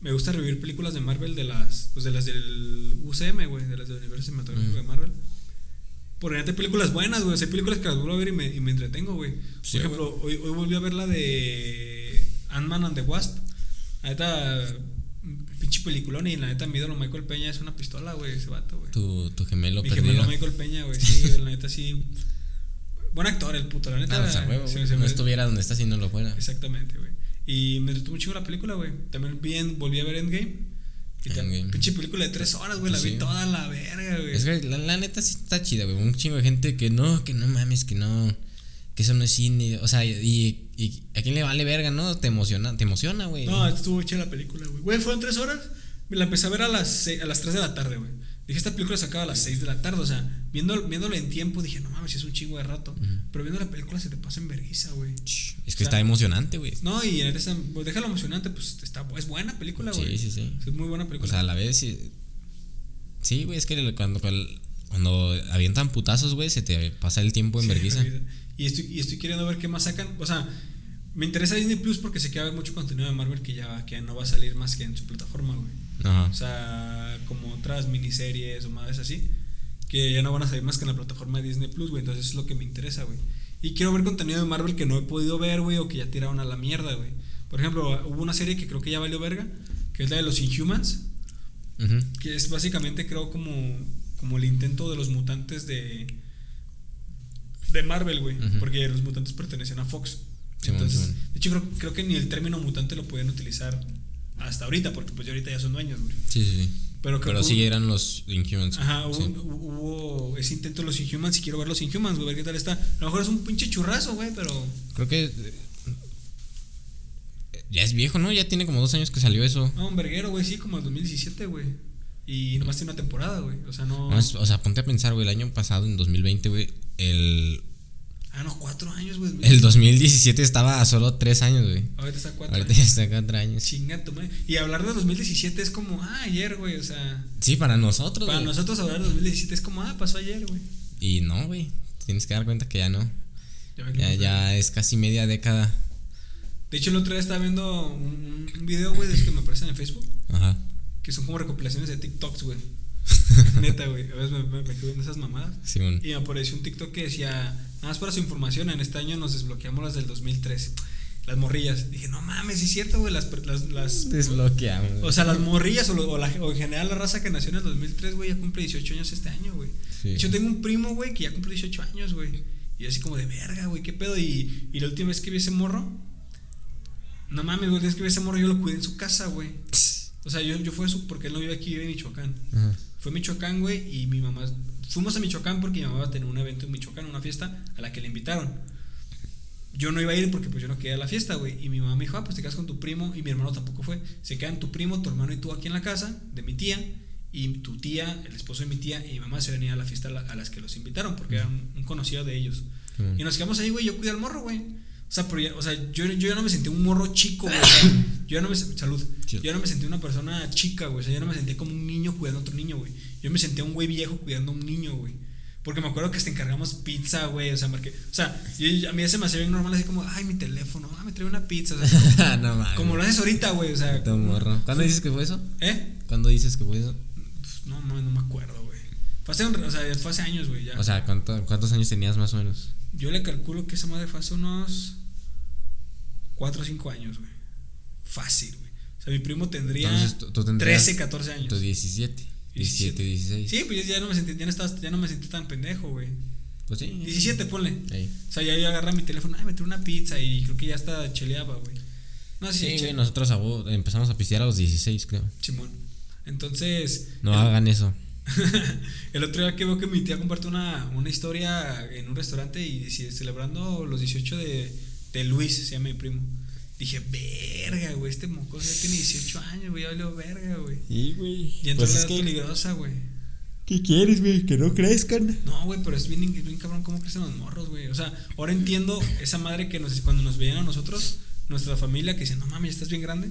Me gusta revivir películas de Marvel de las. Pues de las del UCM, güey. De las del universo cinematográfico Mm. de Marvel. Por hay películas buenas, güey. O sea, hay películas que las vuelvo a ver y me, y me entretengo, güey. Por Sí, ejemplo, hoy, hoy volví a ver la de Ant-Man and the Wasp. La neta, pinche peliculón. Y la neta, mi ídolo Michael Peña es una pistola, güey. Ese vato, güey. Tu, tu gemelo Mi perdido. gemelo Michael Peña, güey. Sí, <laughs> güey, la neta, sí. Buen actor, el puto, la neta. Ah, pues a huevo, sí, güey. se no me- estuviera donde está si no lo fuera. Exactamente, güey. Y me entretuvo chingo la película, güey. También bien, volví a ver Endgame. Endgame. pinche película de tres horas, güey. La Sí. vi toda la verga, güey. Es que la, la neta sí está chida, güey. Un chingo de gente que no, que no mames, que no. Que eso no es cine. O sea, y, y a quién le vale verga, ¿no? Te emociona, te emociona, güey. No, estuvo hecha la película, güey. Güey, fueron tres horas. Me la empecé a ver a las, se- a las 3 de la tarde, güey. Dije, esta película se acaba a las 6 de la tarde. O sea, viendo, viéndolo en tiempo, dije, no mames, es un chingo de rato. Pero viendo la película se te pasa en vergüenza, güey. Es O que sea, está emocionante, güey. No, y en esa, pues, déjalo emocionante, pues está, es buena película, Sí, güey. sí, sí. Es muy buena O película. sea, a la vez sí. Sí, güey, es que cuando, cuando avientan putazos, güey, se te pasa el tiempo en Sí, vergüenza. Y estoy, y estoy queriendo ver qué más sacan. O sea, me interesa Disney Plus porque sé que va a haber mucho contenido de Marvel que ya, que no va a salir más que en su plataforma, güey. Ajá. O sea, como otras miniseries o más así, que ya no van a salir más que en la plataforma de Disney Plus, güey. Entonces es lo que me interesa, güey. Y quiero ver contenido de Marvel que no he podido ver, güey, o que ya tiraron a la mierda, güey. Por ejemplo, hubo una serie que creo que ya valió verga, que es la de los Inhumans, que es básicamente, creo, como, como el intento de los mutantes de, de Marvel, güey. Porque los mutantes pertenecen a Fox. Entonces, de hecho, creo, creo que ni el término mutante lo pueden utilizar hasta ahorita, porque pues ya ahorita ya son dueños, güey. Sí, sí, sí. Pero, Pero sí eran los Inhumans. Ajá, hubo, sí. hubo ese intento de los Inhumans y quiero ver los Inhumans, güey, ver qué tal está. A lo mejor es un pinche churrazo, güey, pero. Creo que. eh, Ya es viejo, ¿no? Ya tiene como dos años que salió eso. No, un verguero, güey, sí, como el 2017, güey. Y nomás tiene una temporada, güey. O sea, no. No, es- o sea, ponte a pensar, güey, el año pasado, en 2020, güey, el, Ah, no, cuatro años, güey. el 2017 estaba a solo tres años, güey. Ahorita está cuatro Ahorita años. ya está cuatro años. Chinga tu madre. Y hablar de 2017 es como, ah, ayer, güey. O sea, Sí, para nosotros, para güey. nosotros hablar de 2017 es como, ah, pasó ayer, güey. Y no, güey. Tienes que dar cuenta que ya no. Ya Ya, ya es casi media década. De hecho, el otro día estaba viendo un, un video, güey, de esos que me aparecen en Facebook, Ajá. que son como recopilaciones de TikToks, güey. <laughs> Neta, güey. A veces me, me, me quedo viendo esas mamadas. Simón. Y me apareció un TikTok que decía, nada más para su información, en este año nos desbloqueamos las del 2013. Las morrillas. Dije, no mames, sí es cierto, güey. Las, las, las- <laughs> Desbloqueamos. o sea, las morrillas o, lo- o la- o en general la raza que nació en el 2003, güey, ya cumple 18 años este año, güey. Sí. De hecho, tengo un primo, güey, que ya cumple 18 años, güey. Y así como de verga, güey, qué pedo. Y, y la última vez que vi ese morro, no mames, güey, la última vez que vi ese morro, yo lo cuidé en su casa, güey. O sea, yo, yo fui a su, porque él no vive aquí, vive en Michoacán. Ajá. Fue a Michoacán, güey, y mi mamá. Fuimos a Michoacán porque mi mamá iba a tener un evento en Michoacán, una fiesta a la que le invitaron. Yo no iba a ir porque pues yo no quería la fiesta, güey. Y mi mamá me dijo, ah, pues te quedas con tu primo. Y mi hermano tampoco fue. Se quedan tu primo, tu hermano y tú aquí en la casa de mi tía. Y tu tía, el esposo de mi tía y mi mamá se venían a la fiesta a, la- a las que los invitaron porque era un, conocido de ellos. Y nos quedamos ahí, güey. Yo cuidé al morro, güey. O sea, pero ya- o sea yo, yo ya no me sentí un morro chico, güey. Yo ya no me salud. Yo ya no me sentí una persona chica, güey. O sea, yo no me sentía como un niño cuidando a otro niño, güey. Yo me sentía un güey viejo cuidando a un niño, güey. Porque me acuerdo que hasta encargamos pizza, güey. O sea, porque, o sea, yo- a mí ya se me hacía bien normal así como, ay, mi teléfono, ah, me trae una pizza. O sea, como, <laughs> no mames. como lo haces ahorita, güey. O sea, como- morro. ¿Cuándo dices que fue eso? ¿Eh? ¿Cuándo dices que fue eso? Pues, no, no, no me acuerdo, güey. Fue hace, un- o sea, fue hace años, güey, ya. O sea, ¿cuánto- ¿cuántos años tenías más o menos? Yo le calculo que esa madre fue hace unos 4 o 5 años, güey. Fácil, güey. O sea, mi primo tendría Entonces tú, tú tendrías 13, 14 años. tus 17, 17, 16. Sí, pues ya no me sentí, ya no, estaba- ya no me sentí tan pendejo, güey. Pues sí. 17, ponle. O sea, ya yo agarra mi teléfono, ay, me una pizza y creo que ya hasta cheleaba, güey. No, sí, Sí, nosotros a vos- empezamos a pistear a los 16, creo. Simón. Entonces, No el, hagan eso. <laughs> el otro día que veo que mi tía compartió una, una historia en un restaurante y decía, celebrando los 18 de, de Luis, se llama mi primo. Dije, verga, güey, este mocoso ya tiene 18 años, güey, ya valió verga, güey. Sí, güey. Y entró la edad peligrosa, güey. ¿Qué quieres, güey? Que no crezcan. No, güey, pero es bien, bien cabrón cómo crecen los morros, güey. O sea, ahora entiendo esa madre que nos, cuando nos veían a nosotros, nuestra familia, que dice, no mames, estás bien grande.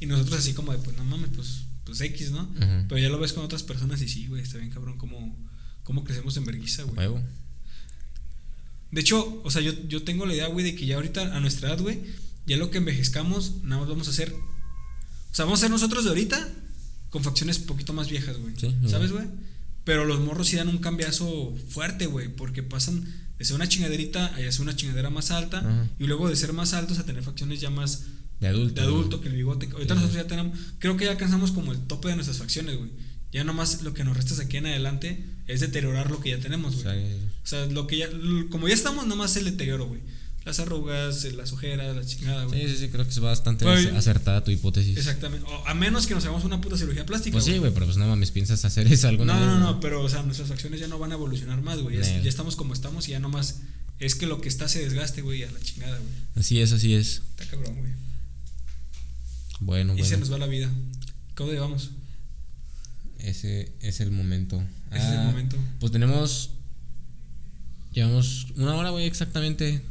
Y nosotros así como de, pues no mames, pues, pues X, ¿no? Pero ya lo ves con otras personas y sí, güey, está bien cabrón cómo, cómo crecemos en vergüenza, güey. De hecho, o sea, yo, yo tengo la idea, güey, de que ya ahorita, a nuestra edad, güey, ya lo que envejezcamos, nada más vamos a hacer. O sea, vamos a ser nosotros de ahorita con facciones un poquito más viejas, güey. Sí. ¿Sabes, güey? Pero los morros sí dan un cambiazo fuerte, güey, porque pasan de ser una chingaderita a ya ser una chingadera más alta Ajá. y luego de ser más altos a tener facciones ya más De adulto. de adulto que el bigote. Ahorita Sí. nosotros ya tenemos, creo que ya alcanzamos como el tope de nuestras facciones, güey. Ya nomás lo que nos resta de aquí en adelante es deteriorar lo que ya tenemos, güey. O sea, lo que ya, como ya estamos, nomás el deterioro, güey. Las arrugas, eh, las ojeras, la chingada, güey. Sí, sí, sí, creo que es bastante Güey. acertada tu hipótesis. Exactamente. O a menos que nos hagamos una puta cirugía plástica. Pues sí, güey, pero pues no mames, piensas hacer eso alguna No, vez. no, no, pero o sea, nuestras facciones ya no van a evolucionar más, güey. Ya, estamos como estamos y ya nomás es que lo que está se desgaste, güey, a la chingada, güey. Así es, así es. Está cabrón, güey. Bueno, Y se bueno. nos va la vida. ¿Cómo llevamos? Ese es el momento. Ese es el Ah, momento. Pues tenemos. Llevamos una hora, güey, exactamente.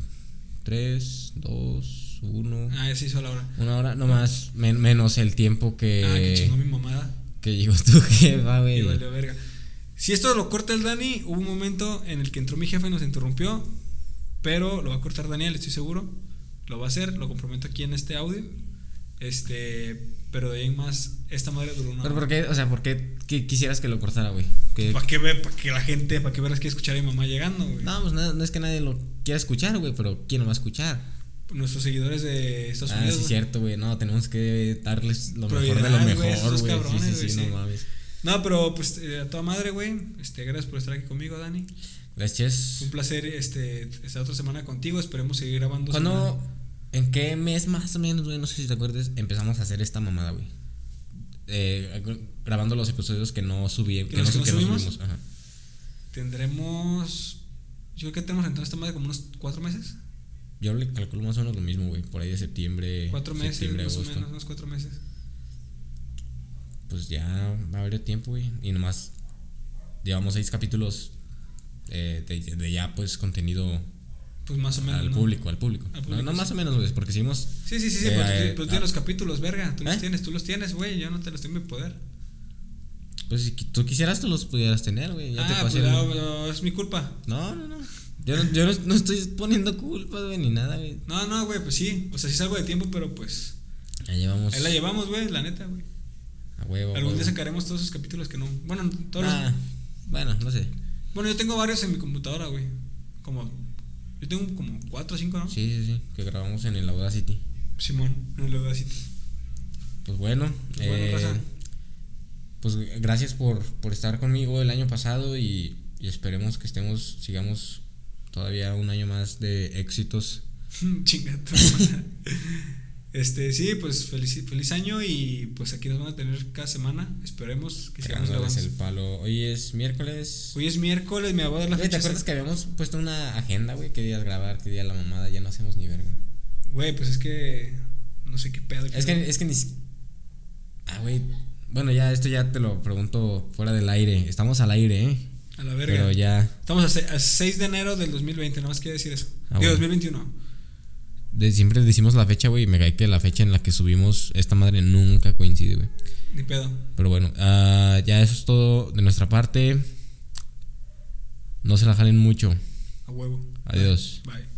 Tres, dos, uno. Ah, ya se hizo la hora. Una hora, nomás, men- menos el tiempo que. Ah, que chingó mi mamada. que llegó tu <laughs> jefa, güey. valió verga. Si esto lo corta el Dani, hubo un momento en el que entró mi jefe y nos interrumpió. Pero lo va a cortar Daniel, estoy seguro. Lo va a hacer, lo comprometo aquí en este audio. Este. Pero de ahí en más, esta madre duró una Pero hora. ¿por qué? O sea, ¿por qué que quisieras que lo cortara, güey? Que- Para que, ve, pa' que la gente, para que veas que escuchar a mi mamá llegando, güey. No, pues no, no es que nadie lo quiera escuchar, güey, pero ¿quién lo va a escuchar? Nuestros seguidores de Estados ah, Unidos. sí, güey. cierto, güey. No, tenemos que darles lo mejor de lo mejor, güey. Sí, sí, sí, no mames. No, pero pues eh, a toda madre, güey. Este, gracias por estar aquí conmigo, Dani. Gracias. Un placer este, esta otra semana contigo. Esperemos seguir grabando. ¿Cuándo, semana- en qué mes más o menos, güey? No sé si te acuerdas, empezamos a hacer esta mamada, güey. Eh, grabando los episodios que no subí, que, no, que no que no subimos? subimos. Ajá. Tendremos. Yo creo que tenemos entonces madre como unos cuatro meses. Yo le calculo más o menos lo mismo, güey. Por ahí de septiembre. Cuatro meses, septiembre, más o agosto. menos, unos cuatro meses. Pues ya va a haber tiempo, güey. Y nomás llevamos seis capítulos eh, de, de ya, pues, contenido Pues más o menos. al ¿no? público, al público. Al No, público, no, sí. más o menos, güey, porque seguimos. Sí, sí, sí, sí. Eh, tú- eh, ah. tienes los capítulos, verga. Tú los tienes, tú los tienes, güey. Yo no te los tengo en mi poder. Pues si tú quisieras, tú los pudieras tener, güey. Ya te ah, pasé pues no, no, es mi culpa. No, no, no. Yo, no, yo no, no estoy poniendo culpa, güey, ni nada, güey. No, no, güey, pues sí. O sea, sí salgo de tiempo, pero pues. Ya llevamos. Ahí la llevamos, güey, la neta, güey. A huevo. Algún día sacaremos todos esos capítulos que no. Bueno, todos los- Ah, bueno, no sé. Bueno, yo tengo varios en mi computadora, güey. Como. Yo tengo como cuatro o cinco, ¿no? Sí, sí, sí. Que grabamos en el Audacity. Simón, en el Audacity. Pues bueno. Pues bueno, eh. Pues gracias por, por estar conmigo el año pasado y, y esperemos que estemos, sigamos todavía un año más de éxitos. <laughs> Chinga tu madre. Este, sí, pues feliz, feliz año y pues aquí nos van a tener cada semana. Esperemos que sigamos grabando. el palo. Hoy es miércoles. Hoy es miércoles, me voy a dar la Güey, ¿Te fecha. acuerdas que habíamos puesto una agenda, güey? ¿Qué días grabar? ¿Qué día la mamada? Ya no hacemos ni verga. Güey, pues es que. No sé qué pedo. Es que, es que ni Ah, güey. Bueno, ya esto ya te lo pregunto fuera del aire. Estamos al aire, ¿eh? A la verga. Pero ya. Estamos a, se- a 6 de enero del 2020, nada más quiero decir eso. Ah, Digo, bueno. 2021. de- siempre decimos la fecha, güey. y Me cae que la fecha en la que subimos esta madre nunca coincide, güey. Ni pedo. Pero bueno, ah, ya eso es todo de nuestra parte. No se la jalen mucho. A huevo. Adiós. Bye.